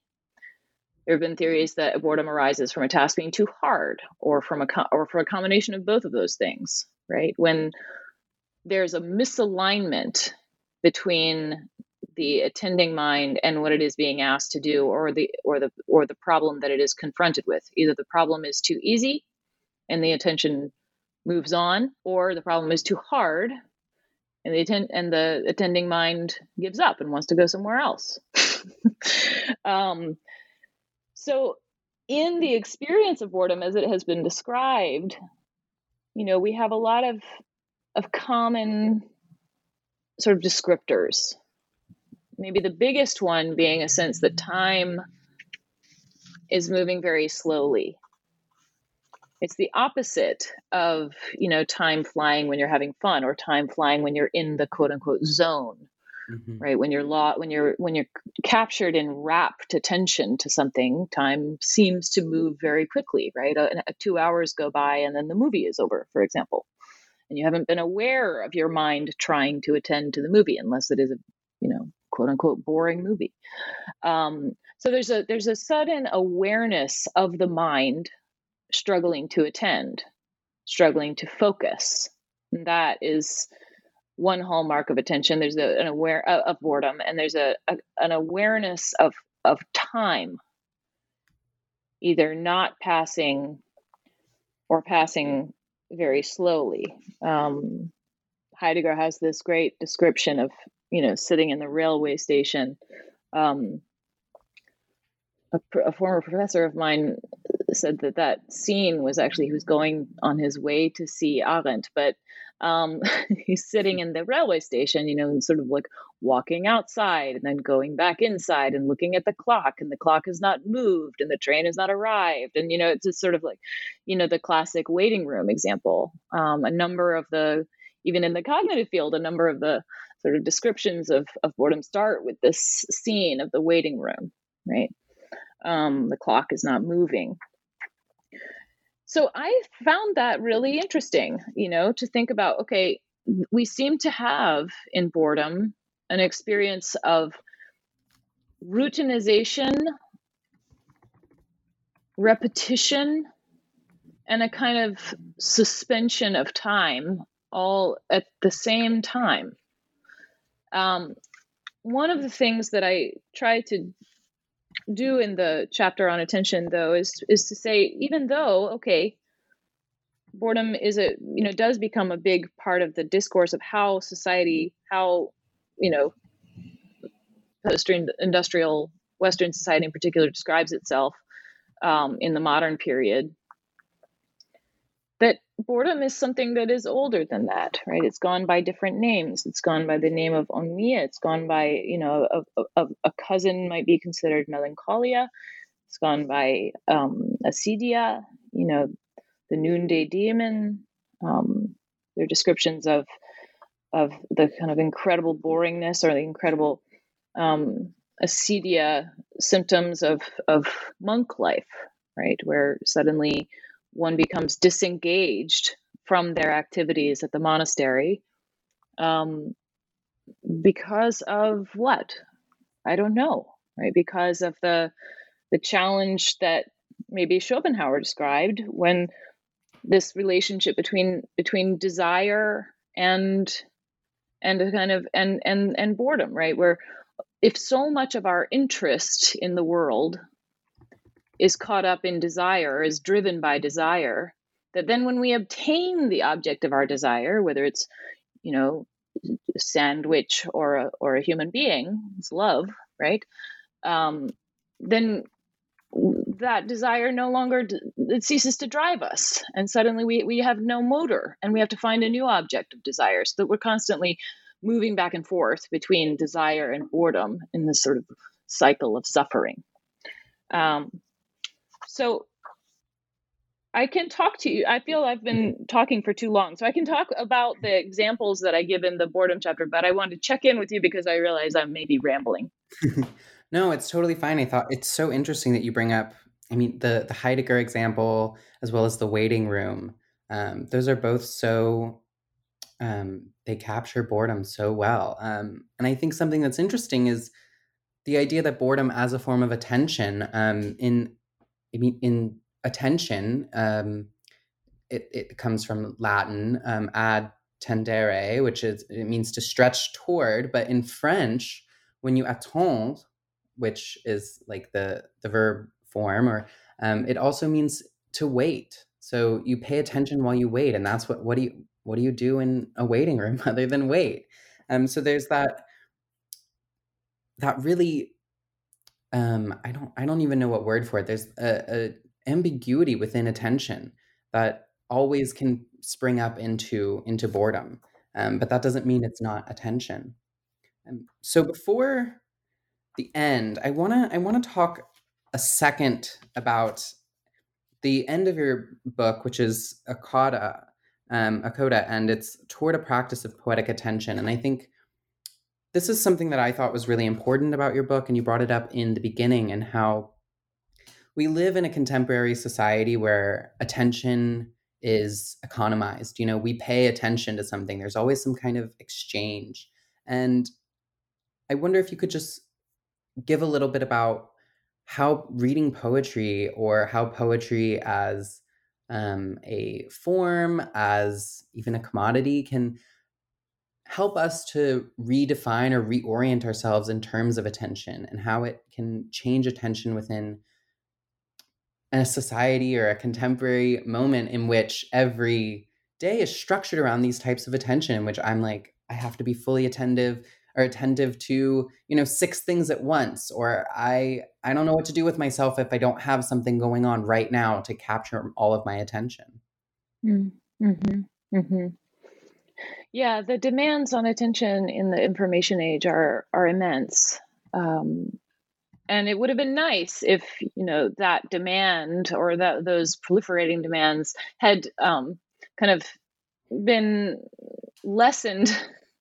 There have been theories that boredom arises from a task being too hard, or from a co- or for a combination of both of those things. Right when there's a misalignment between the attending mind and what it is being asked to do or the or the or the problem that it is confronted with either the problem is too easy and the attention moves on or the problem is too hard and the attend and the attending mind gives up and wants to go somewhere else um, so in the experience of boredom as it has been described you know we have a lot of of common sort of descriptors. Maybe the biggest one being a sense that time is moving very slowly. It's the opposite of you know time flying when you're having fun or time flying when you're in the quote unquote zone mm-hmm. right when you're law when you're when you're captured in rapt attention to something time seems to move very quickly right uh, two hours go by and then the movie is over for example and you haven't been aware of your mind trying to attend to the movie unless it is a you know quote unquote boring movie. Um, so there's a there's a sudden awareness of the mind struggling to attend, struggling to focus. And that is one hallmark of attention. There's a, an aware uh, of boredom, and there's a, a an awareness of of time, either not passing or passing very slowly. Um, Heidegger has this great description of you know, sitting in the railway station. Um, a, a, former professor of mine said that that scene was actually he was going on his way to see Arendt, but um, he's sitting in the railway station, you know, sort of like walking outside and then going back inside and looking at the clock, and the clock has not moved and the train has not arrived. And, you know, it's just sort of like, you know, the classic waiting room example. Um, a number of the, even in the cognitive field, a number of the sort of descriptions of, of boredom start with this scene of the waiting room, right? Um, the clock is not moving. So I found that really interesting, you know, to think about okay, we seem to have in boredom an experience of routinization, repetition, and a kind of suspension of time all at the same time. Um, one of the things that I try to do in the chapter on attention, though, is is to say even though okay, boredom is a you know does become a big part of the discourse of how society, how you know, post-industrial Western society in particular describes itself um, in the modern period that boredom is something that is older than that, right? It's gone by different names. It's gone by the name of ennui. It's gone by, you know, a, a, a cousin might be considered melancholia. It's gone by um, acedia, you know, the noonday demon. Um, are descriptions of of the kind of incredible boringness or the incredible um, acedia symptoms of of monk life, right? Where suddenly one becomes disengaged from their activities at the monastery um, because of what? I don't know right? Because of the the challenge that maybe schopenhauer described when this relationship between between desire and and a kind of and and and boredom right? Where if so much of our interest in the world is caught up in desire, is driven by desire, that then when we obtain the object of our desire, whether it's, you know, a sandwich or a, or a human being, it's love, right? Um, then that desire no longer it ceases to drive us and suddenly we, we have no motor and we have to find a new object of desire so that we're constantly moving back and forth between desire and boredom in this sort of cycle of suffering um, so I can talk to you. I feel I've been talking for too long. So I can talk about the examples that I give in the boredom chapter, but I wanted to check in with you because I realize I'm maybe rambling. no, it's totally fine. I thought it's so interesting that you bring up, I mean, the, the Heidegger example as well as the waiting room. Um, those are both so, um, they capture boredom so well. Um, and I think something that's interesting is the idea that boredom as a form of attention um, in, I mean, in attention, um, it, it comes from Latin, um, ad tendere, which is it means to stretch toward. But in French, when you attend, which is like the the verb form, or um, it also means to wait. So you pay attention while you wait, and that's what what do you what do you do in a waiting room other than wait? Um, so there's that that really um, I don't I don't even know what word for it. There's a, a ambiguity within attention that always can spring up into into boredom um, but that doesn't mean it's not attention um, so before the end i want to i want to talk a second about the end of your book which is a coda um, and it's toward a practice of poetic attention and i think this is something that i thought was really important about your book and you brought it up in the beginning and how we live in a contemporary society where attention is economized. You know, we pay attention to something, there's always some kind of exchange. And I wonder if you could just give a little bit about how reading poetry or how poetry as um, a form, as even a commodity, can help us to redefine or reorient ourselves in terms of attention and how it can change attention within a society or a contemporary moment in which every day is structured around these types of attention in which i'm like i have to be fully attentive or attentive to you know six things at once or i i don't know what to do with myself if i don't have something going on right now to capture all of my attention mm-hmm. Mm-hmm. Yeah the demands on attention in the information age are are immense. Um, and it would have been nice if you know that demand or that those proliferating demands had um, kind of been lessened.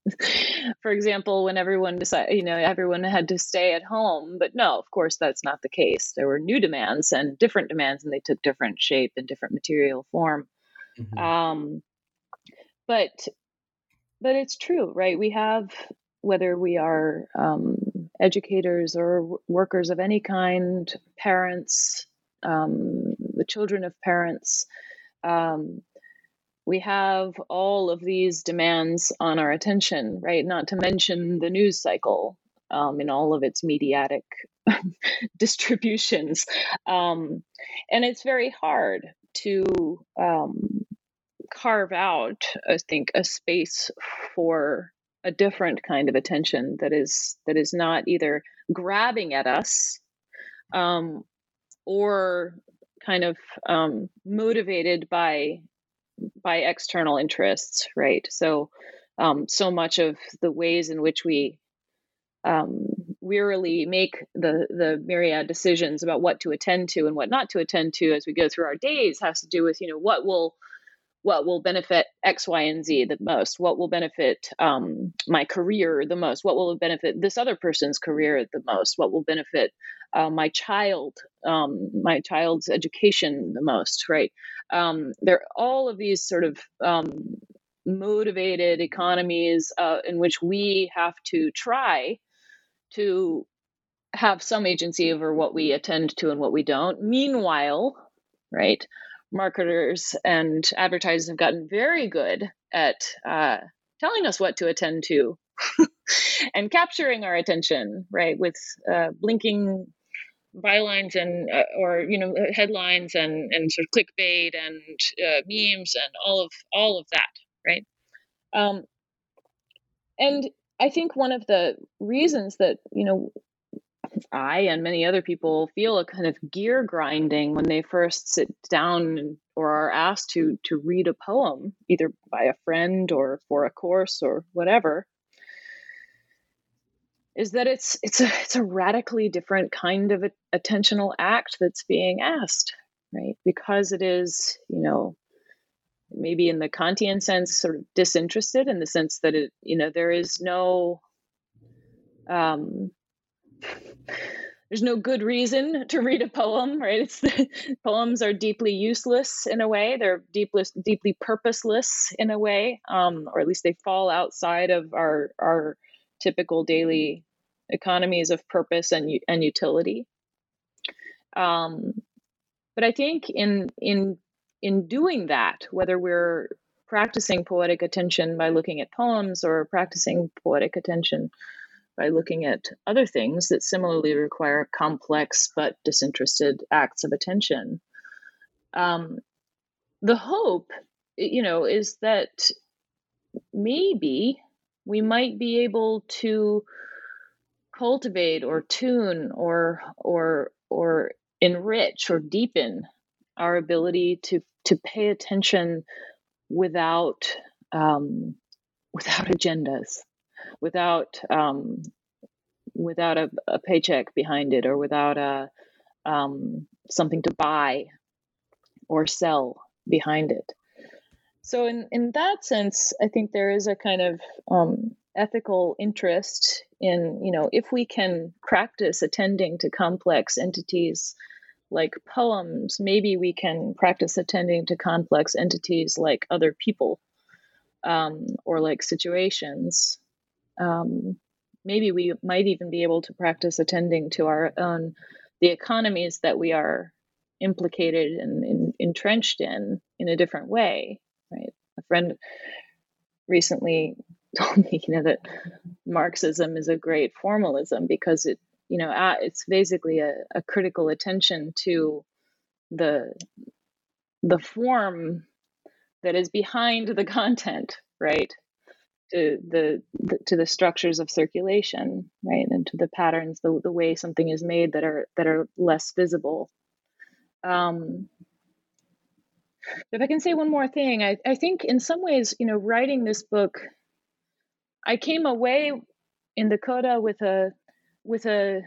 For example when everyone decided you know everyone had to stay at home. But no of course that's not the case. There were new demands and different demands and they took different shape and different material form. Mm-hmm. um, but but it's true right we have whether we are um, educators or workers of any kind, parents, um, the children of parents. Um, we have all of these demands on our attention, right? Not to mention the news cycle um, in all of its mediatic distributions. Um, and it's very hard to um, carve out, I think, a space for a different kind of attention that is that is not either grabbing at us um, or kind of um, motivated by by external interests right? So um, so much of the ways in which we um, wearily make the the myriad decisions about what to attend to and what not to attend to as we go through our days has to do with you know what will what will benefit X, Y, and Z the most? What will benefit um, my career the most? What will benefit this other person's career the most? What will benefit uh, my child, um, my child's education the most? Right? Um, there are all of these sort of um, motivated economies uh, in which we have to try to have some agency over what we attend to and what we don't. Meanwhile, right? Marketers and advertisers have gotten very good at uh, telling us what to attend to and capturing our attention, right? With uh, blinking bylines and uh, or you know headlines and and sort of clickbait and uh, memes and all of all of that right um, and i think one of the reasons that you know i and many other people feel a kind of gear grinding when they first sit down or are asked to to read a poem either by a friend or for a course or whatever is that it's it's a it's a radically different kind of attentional act that's being asked, right? Because it is, you know, maybe in the Kantian sense, sort of disinterested in the sense that it, you know, there is no um there's no good reason to read a poem, right? It's the, poems are deeply useless in a way. They're deeply deeply purposeless in a way, um, or at least they fall outside of our our typical daily economies of purpose and and utility. Um, but I think in in in doing that, whether we're practicing poetic attention by looking at poems or practicing poetic attention by looking at other things that similarly require complex but disinterested acts of attention. Um, the hope, you know, is that maybe we might be able to cultivate or tune or or or enrich or deepen our ability to to pay attention without um, without agendas, without um, without a, a, paycheck behind it, or without a um, something to buy or sell behind it. So in in that sense, I think there is a kind of um, ethical interest in you know if we can practice attending to complex entities like poems maybe we can practice attending to complex entities like other people um, or like situations um, maybe we might even be able to practice attending to our own the economies that we are implicated and entrenched in in a different way right a friend recently told me, you know, that Marxism is a great formalism because it, you know, it's basically a, a critical attention to the the form that is behind the content, right? To the, the, to the structures of circulation, right, and to the patterns, the the way something is made that are that are less visible. Um, if I can say one more thing, I, I think in some ways, you know, writing this book I came away in coda with a with a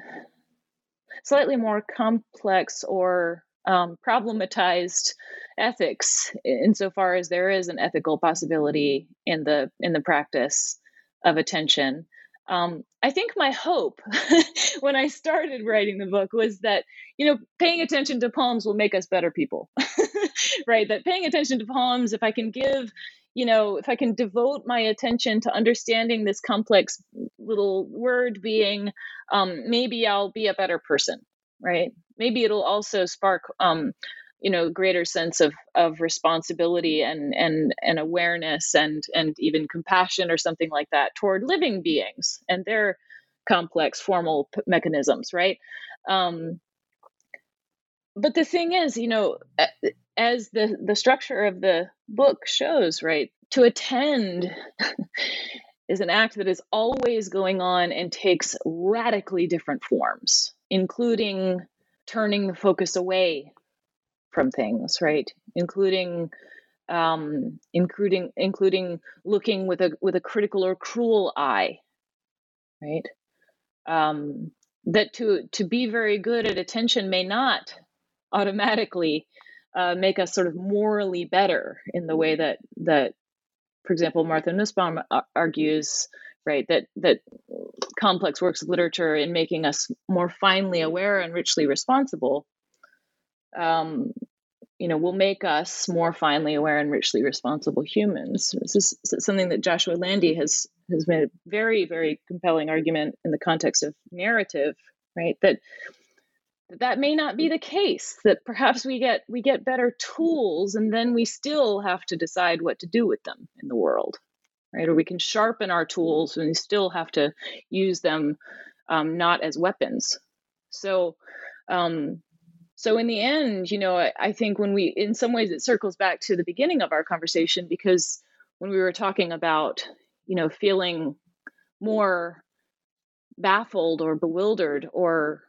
slightly more complex or um, problematized ethics insofar as there is an ethical possibility in the in the practice of attention um, i think my hope when i started writing the book was that you know paying attention to poems will make us better people right that paying attention to poems if i can give you know, if I can devote my attention to understanding this complex little word being, um, maybe I'll be a better person, right? Maybe it'll also spark, um, you know, greater sense of of responsibility and and and awareness and and even compassion or something like that toward living beings and their complex formal p- mechanisms, right? Um, but the thing is, you know, as the the structure of the book shows, right, to attend is an act that is always going on and takes radically different forms, including turning the focus away from things, right? Including um, including including looking with a with a critical or cruel eye, right? Um, that to to be very good at attention may not automatically uh, make us sort of morally better in the way that that, for example, Martha Nussbaum argues, right, that that complex works of literature in making us more finely aware and richly responsible, um, you know, will make us more finely aware and richly responsible humans. This is something that Joshua Landy has has made a very very compelling argument in the context of narrative, right, that that may not be the case that perhaps we get we get better tools and then we still have to decide what to do with them in the world right? Or we can sharpen our tools and we still have to use them um, not as weapons. So Um, so in the end, you know, I, I think when we, in some ways, it circles back to the beginning of our conversation because when we were talking about, you know, feeling more baffled or bewildered or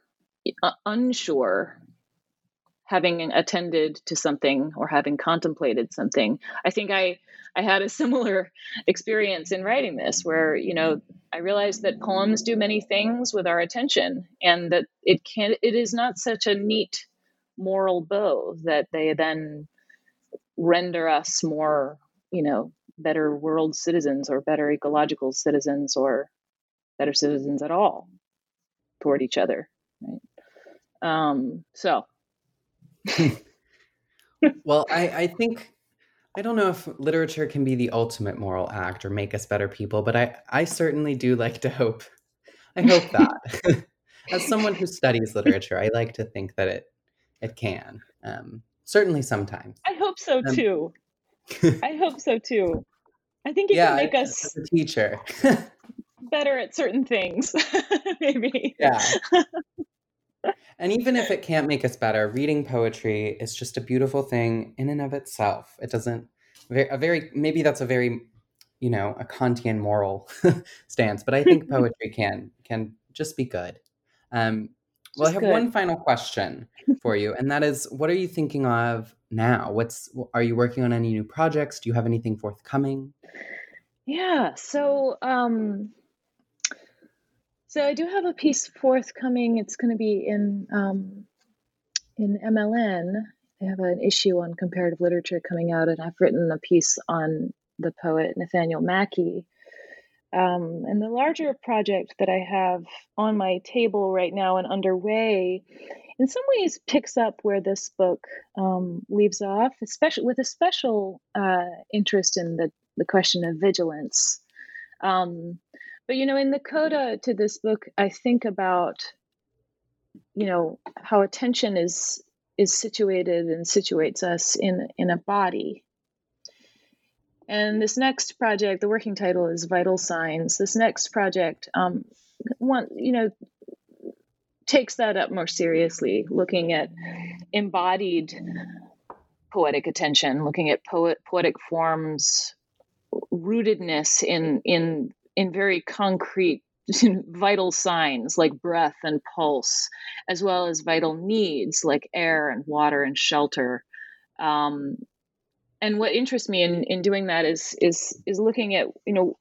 uh, unsure having attended to something or having contemplated something. I think i i had a similar experience in writing this where you know i realized that poems do many things with our attention and that it can it is not such a neat moral bow that they then render us more you know better world citizens or better ecological citizens or better citizens at all toward each other right? Um so well, I, I think I don't know if literature can be the ultimate moral act or make us better people, but I, I certainly do like to hope. I hope that. As someone who studies literature, I like to think that it it can. Um, certainly sometimes. I hope so um, too. I hope so too. I think it yeah, can make us as a teacher better at certain things. Maybe. Yeah and even if it can't make us better, reading poetry is just a beautiful thing in and of itself. It doesn't a very maybe that's a very you know a Kantian moral stance, but I think poetry can can just be good. Um, well, just I have good. one final question for you, and that is, what are you thinking of now? What's are you working on any new projects? Do you have anything forthcoming? Yeah, so um, so I do have a piece forthcoming. It's going to be in um, in MLN. I have an issue on comparative literature coming out, and I've written a piece on the poet Nathaniel Mackey. Um, and the larger project that I have on my table right now and underway, in some ways, picks up where this book um, leaves off, especially with a special uh, interest in the the question of vigilance. Um, but you know, in the coda to this book, I think about you know how attention is is situated and situates us in in a body. And this next project, the working title is Vital Signs. This next project, um, one you know, takes that up more seriously, looking at embodied poetic attention, looking at poet poetic forms, rootedness in in in very concrete vital signs like breath and pulse, as well as vital needs like air and water and shelter. Um, and what interests me in, in doing that is is is looking at you know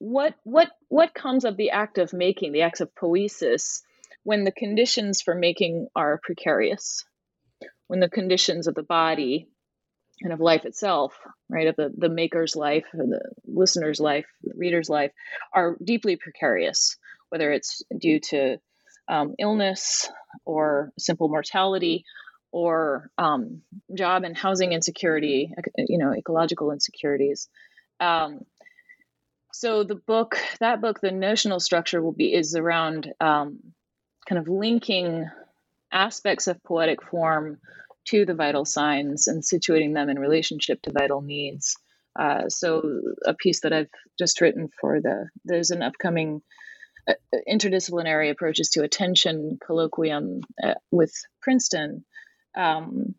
what what what comes of the act of making, the acts of poesis when the conditions for making are precarious, when the conditions of the body and of life itself, right, of the, the maker's life, the listener's life, the reader's life, are deeply precarious, whether it's due to um, illness or simple mortality or um, job and housing insecurity, you know, ecological insecurities. Um, so the book, that book, the notional structure will be is around um, kind of linking aspects of poetic form to the vital signs and situating them in relationship to vital needs. Uh, so a piece that I've just written for the there's an upcoming uh, interdisciplinary approaches to attention colloquium uh, with Princeton, um,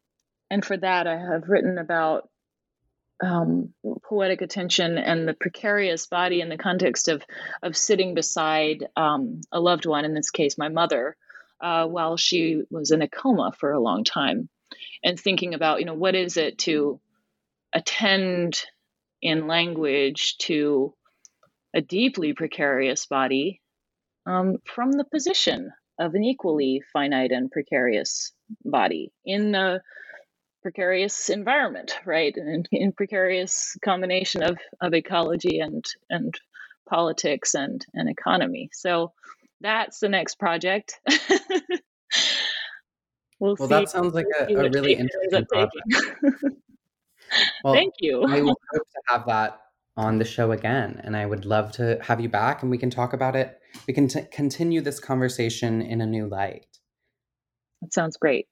and for that I have written about um, poetic attention and the precarious body in the context of of sitting beside um, a loved one, in this case my mother, uh, while she was in a coma for a long time and thinking about you know what is it to attend in language to a deeply precarious body um, from the position of an equally finite and precarious body in a precarious environment, right? In, in precarious combination of, of ecology and and politics and, and economy. So that's the next project. We'll, well that sounds like a, a really interesting project. well, Thank you. I would hope to have that on the show again, and I would love to have you back, and we can talk about it. We can t- continue this conversation in a new light. That sounds great.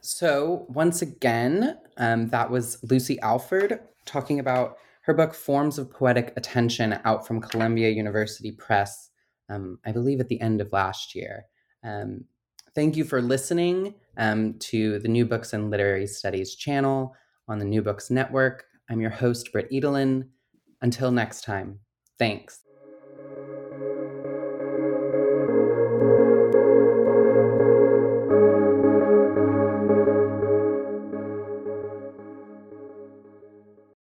So once again, um, that was Lucy Alford talking about her book "Forms of Poetic Attention" out from Columbia University Press. Um, I believe at the end of last year. Um, Thank you for listening um, to the New Books and Literary Studies channel on the New Books Network. I'm your host, Britt Edelin. Until next time, thanks.